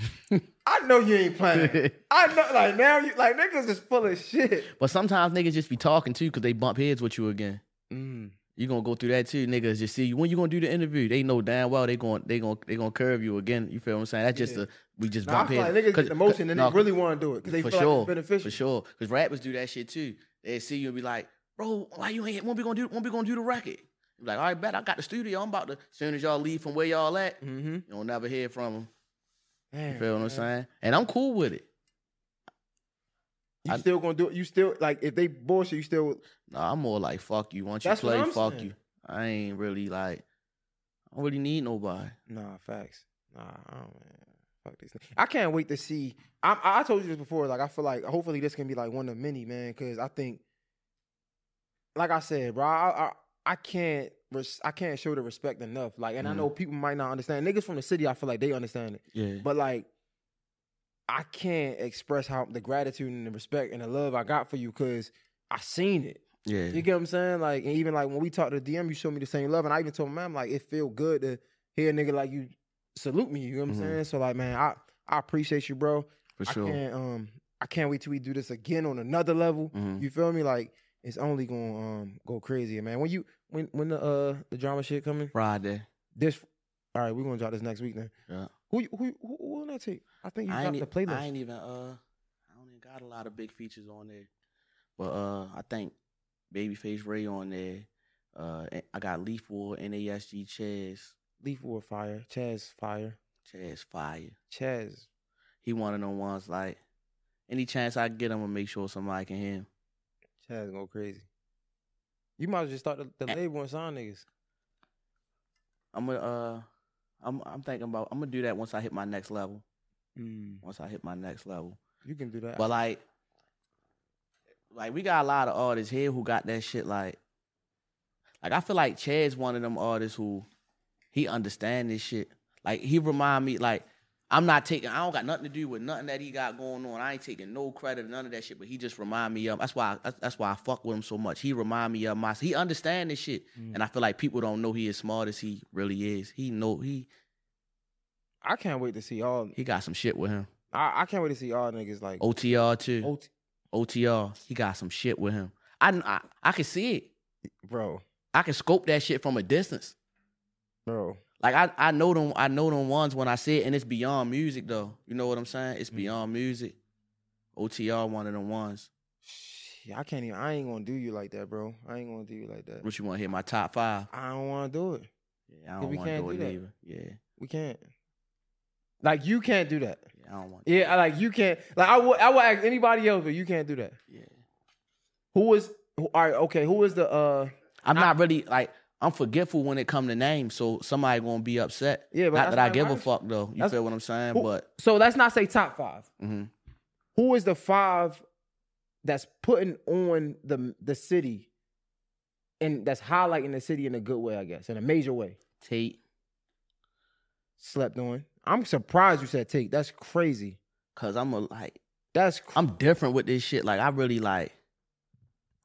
I know you ain't playing. I know, like now you like niggas is full of shit. But sometimes niggas just be talking too because they bump heads with you again. Mm. You gonna go through that too. Niggas just see you when you gonna do the interview. They know damn well they going they gonna they gonna curve you again. You feel what I'm saying? That's just Yeah. a we just Nah, bump heads. like niggas get emotion and no, they really want to do it because they for feel sure, like it's beneficial. for sure. Because rappers do that shit too. They see you and be like, bro, why you ain't when we gonna do when we gonna do the record? Be like, all right, bet I got the studio. I'm about to. As soon as y'all leave from where y'all at, Mm-hmm. you don't never hear from them. Damn, You feel what I'm saying? And I'm cool with it. You I- still gonna do it? You still like if they bullshit, you still No, I'm more like fuck you. Once you play, fuck saying. you. I ain't really like. I don't really need nobody. Nah, facts. Nah, I man. Fuck this. I can't wait to see. I, I told you this before. Like, I feel like hopefully this can be like one of many, man. Because I think, like I said, bro, I I, I can't res- I can't show the respect enough. Like, and I Mhm. know people might not understand. Niggas from the city, I feel like they understand it. Yeah. But like, I can't express how the gratitude and the respect and the love I got for you because I seen it. Yeah. You get what I'm saying? Like, and even like when we talked to DM, you showed me the same love, and I even told my man, like, it feel good to hear a nigga like you salute me. You know what I'm Mhm. saying? So like, man, I I appreciate you, bro. For I sure. can't um I can't wait till we do this again on another level. Mhm. You feel me? Like it's only gonna um go crazy, man. When you when when the uh the drama shit coming, Friday. this all right, we're gonna drop this next week then. Yeah. Who who who, who on that tape? I think you I got the playlist. I ain't even uh I don't even got a lot of big features on there. But uh I think Babyface Ray on there. Uh I got Leaf Ward, NASG Chaz. Leaf Ward Fire, Chaz Fire, Chaz Fire. Chaz. He one of them ones like any chance I get, I'm gonna make sure somebody can hear him. Chaz go crazy. You might as well just start the, the label and sign niggas. I'm gonna uh I'm I'm thinking about I'm gonna do that once I hit my next level. Mm, Once I hit my next level. you can do that. But like, like we got a lot of artists here who got that shit. Like, like I feel like Chaz one of them artists who he understand this shit. Like he remind me like I'm not taking. I don't got nothing to do with nothing that he got going on. I ain't taking no credit, none of that shit. But he just remind me of. That's why. I, that's- why I fuck with him so much. He remind me of my. He understand this shit, Mm. and I feel like people don't know he as smart as he really is. He know he I can't wait to see all. he got some shit with him. I, I can't wait to see all niggas like OTR too. OT, OTR, he got some shit with him. I I, I can see it. bro, I can scope that shit from a distance. bro. Like I, I know them I know them ones when I see it and it's beyond music though. You know what I'm saying? It's Mhm. beyond music. OTR one of them ones. I can't even. I ain't gonna do you like that, bro. I ain't gonna do you like that. What you want to hit my top five? I don't want to do it. Yeah, I don't want to can't do it that. either. Yeah, We can't. Like you can't do that. yeah, I don't want. Yeah, I like you can't. Like I would. I would ask anybody else, but you can't do that. yeah. Who was? Who, all right, okay. Who was the? uh I'm I- not really like I'm forgetful when it come to names, so somebody gonna be upset. Yeah, but not that I give a fuck though. You That's- feel what I'm saying? Who- But So let's not say top five. mhm. Who is the five that's putting on the the city and that's highlighting the city in a good way, I guess, in a major way. Tate, Slept on. I'm surprised you said Tate. That's crazy. cause I'm a like That's cr- I'm different with this shit. Like I really like.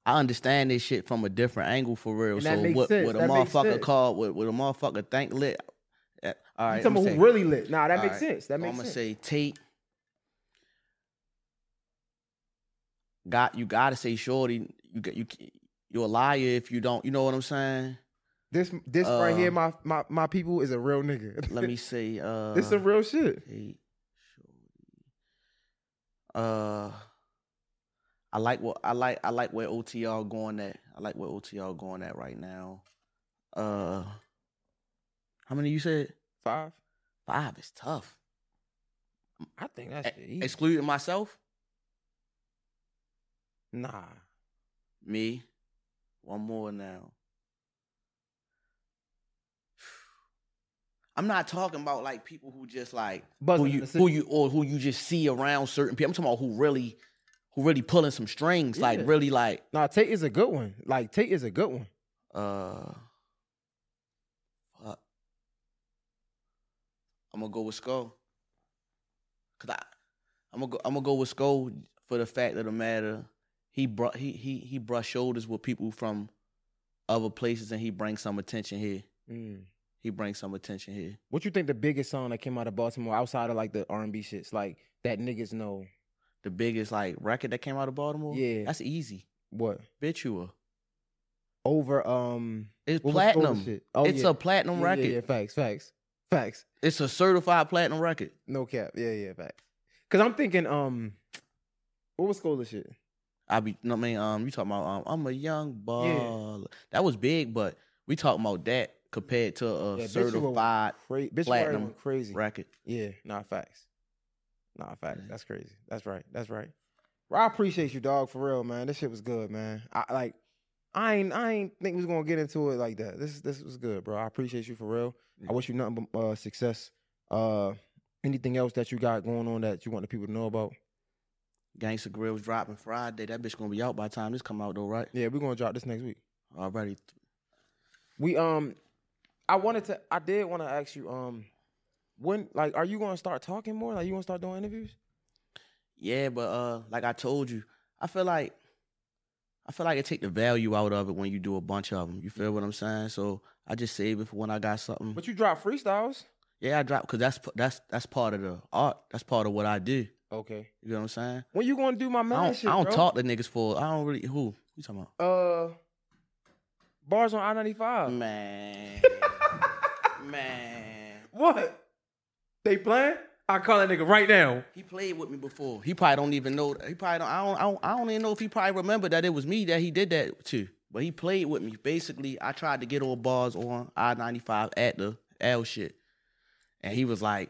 I understand this shit from a different angle for real. And so what, sense. what a That motherfucker called, what, what a motherfucker think lit. uh, All right, you talking about say- who really lit. Nah, that all makes right, sense. That makes I'm gonna say Tate. Got you got to say Shordie. You you. You're a liar if you don't. You know what I'm saying? this this right uh, here, my, my my people is a real nigga. Let me say. Uh, this is some real shit. Shordie. Uh, I like what I like. I like where OTR going at. I like where OTR going at right now. Uh, how many you said? Five. Five is tough. I think that's easy. excluding myself, Nah. me, one more now. I'm not talking about like people who just like who Buzzing you who you or who you just see around certain people. I'm talking about who really who really pulling some strings, like really like Nah, Tate is a good one. Like Tate is a good one. uh fuck. I'm gonna go with Skull. Cause I I'm gonna go I'm gonna go with Skull for the fact of the matter. He brought he he he brushed shoulders with people from other places and he brings some attention here. Mm. He brings some attention here. What you think the biggest song that came out of Baltimore outside of like the R and B shits, like that niggas know The biggest like record that came out of Baltimore. Yeah. that's easy. what Betchua. over um It's what platinum. Oh, it's yeah. a platinum Yeah, record. Yeah, yeah, facts, facts, facts. It's a certified platinum record. No cap. Yeah, yeah, facts. Cause I'm thinking um, what was Scola shit? I be, no, I mean, um, you talking about, um, I'm a young baller. That was big, but we talking about that compared to a certified Cra- bitch, platinum platinum crazy. record. Yeah, not facts. Nah. That's crazy. That's right. That's right. Well, I appreciate you, dog, for real, man. This shit was good, man. I like. I ain't. I ain't think we was gonna get into it like that. This. This was good, bro. I appreciate you for real. I wish you nothing but uh, success. Uh, anything else that you got going on that you want the people to know about? Gangsta Grillz dropping Friday. That bitch gonna be out by the time this come out though, right? Yeah, we're gonna drop this next week. Already. We um, I wanted to. I did want to ask you um, when like, are you gonna start talking more? Like, you gonna start doing interviews? Yeah, but uh, like I told you, I feel like, I feel like it take the value out of it when you do a bunch of them. You feel what I'm saying? So I just save it for when I got something. But you drop freestyles. Yeah, I drop because that's that's that's part of the art. That's part of what I do. Okay. You know what I'm saying? When you gonna do my man I don't, shit, I don't bro? talk to niggas for. I don't really. Who you talking about? Uh, bars on I ninety Mm. Man, man. What? They playing? I call that nigga right now. He played with me before. He probably don't even know. He probably don't. I don't. I don't, I don't even know if he probably remember that it was me that he did that to. But he played with me. Basically, I tried to get on bars on I ninety five at the L shit, and he was like,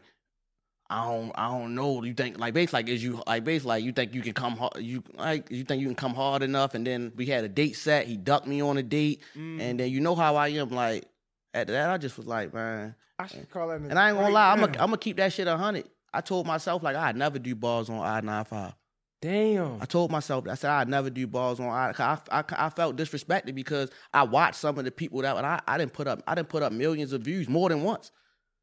"I don't. I don't know. You think like basically like is you like basically like you think you can come hard? You like you think you can come hard enough?" And then we had a date set. He ducked me on a date, Mm. and then you know how I am. Like after that, I just was like, man. I should call that. And I ain't gonna lie, I'm gonna I'm gonna keep that shit a hundred. I told myself like I'd never do bars on I 95 Damn. I told myself I said I'd never do bars on I. I, I, I felt disrespected because I watched some of the people that and I, I didn't put up I didn't put up millions of views more than once.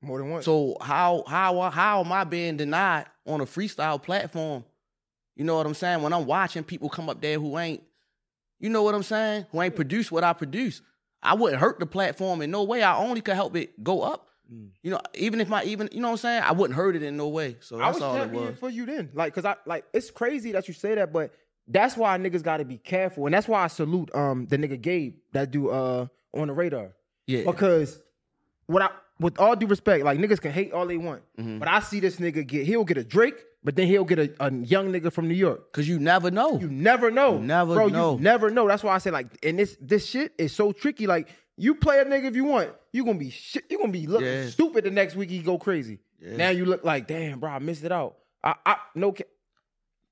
More than once. So how how how am I being denied on a freestyle platform? You know what I'm saying? When I'm watching people come up there who ain't, you know what I'm saying? Who ain't produced what I produce. I wouldn't hurt the platform in no way. I only could help it go up. Mm. You know, even if my even you know what I'm saying, I wouldn't hurt it in no way. So I that's was all it was. for you then. Like, cause I like it's crazy that you say that, but that's why niggas gotta be careful. And that's why I salute um the nigga Gabe that do uh on the radar. Yeah. Because what I with all due respect, like niggas can hate all they want. Mhm. But I see this nigga get he'll get a Drake, but then he'll get a, a young nigga from New York. Cause you never know. You never know. You never Bro, know. You never know. That's why I say like, and this this shit is so tricky. Like, you play a nigga if you want, you gonna be shit. You gonna be looking Yeah. stupid the next week. He go crazy. Yeah. Now you look like, damn, bro, I missed it out. I, I no, ca-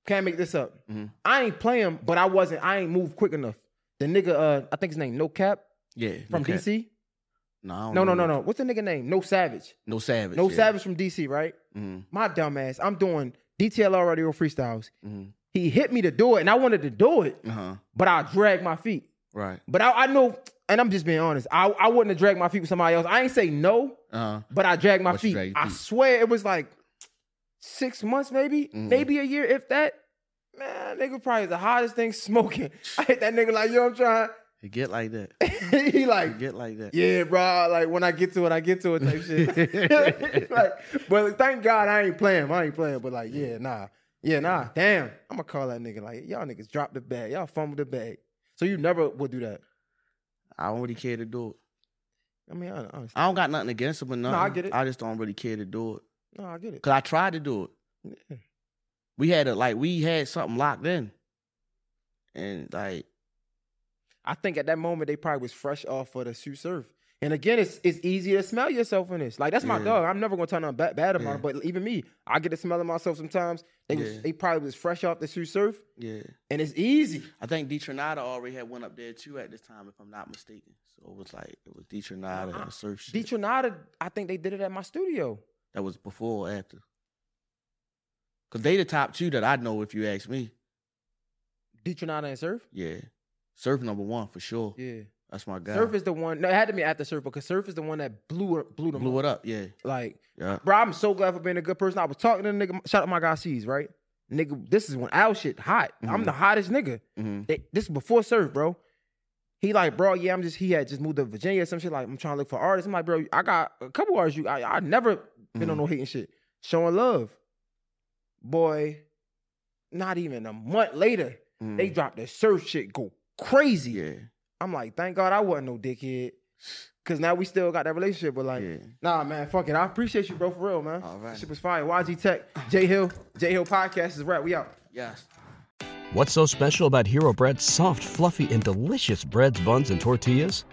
can't make this up. Mhm. I ain't playing, but I wasn't. I ain't moved quick enough. The nigga, uh, I think his name No Cap yeah. from okay. DC. No, No, no, no, no. What's the nigga name? No Savage. No savage. No yeah. Savage from DC, right? Mhm, My dumb ass. I'm doing DTLR radio freestyles. mhm. he hit me to do it, and I wanted to do it, Uh huh. but I dragged my feet. Right. But I, I know, and I'm just being honest. I, I wouldn't have dragged my feet with somebody else. I ain't say no, Uh huh. but I dragged my feet. dragged I feet. swear it was like six months, maybe, Mhm. maybe a year, if that. Man, nigga probably the hottest thing smoking. I hit that nigga like, yo, I'm trying. It get like that. he It like, get like that. yeah, bro. Like when I get to it, I get to it type shit. like, but thank God I ain't playing. I ain't playing. But like, yeah, nah, yeah, nah. Damn, I'm gonna call that nigga like, y'all niggas drop the bag. Y'all fumbled the bag. So you never would do that. I don't really care to do it. I mean, I, I, I don't got nothing against it, but nothing. I get it. I just don't really care to do it. no, I get it. Cause I tried to do it. Yeah. We had a like we had something locked in. And like I think at that moment they probably was fresh off of the suit surf. And again, it's it's easy to smell yourself in this. Like that's my Yeah. dog. I'm never gonna turn on bad, bad about Yeah. it. But even me, I get to smell it myself sometimes. They was, they probably was fresh off the suit surf, yeah. and it's easy. I think Detronada already had one up there too at this time, if I'm not mistaken. So it was like it was Detronada Uh-uh. and surf shit. Detronada, I think they did it at my studio. that was before or after. Cause they the top two that I know if you ask me. Detronada and surf. Yeah. Surf number one for sure. Yeah, That's my guy. surf is the one. No, it had to be after surf because surf is the one that blew it- blew them. blew up. it up, yeah. Like, Yeah. bro, I'm so glad for being a good person. I was talking to the nigga. Shout out my guy C's, right? Nigga, this is when our shit hot. I'm Mhm. the hottest nigga. hmm They, this is before surf, bro. He like, bro, yeah, I'm just he had just moved to Virginia or some shit. Like, I'm trying to look for artists. I'm like, bro, I got a couple artists. You, I, I never been on Mhm. no hating shit. Showing love, boy. Not even a month later, they dropped the surf shit go crazy. Yeah. I'm like, thank God I wasn't no dickhead, cause now we still got that relationship. But like, Yeah. nah, man, fuck it. I appreciate you, bro, for real, man. All right. This shit was fire. YG Teck, Jay Hill, Jay Hill podcast is rap. We out. Yes. What's so special about Hero Bread's soft, fluffy, and delicious breads, buns, and tortillas?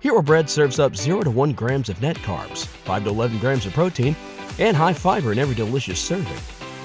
Hero Bread serves up 0 to 1 grams of net carbs, 5 to 11 grams of protein, and high fiber in every delicious serving.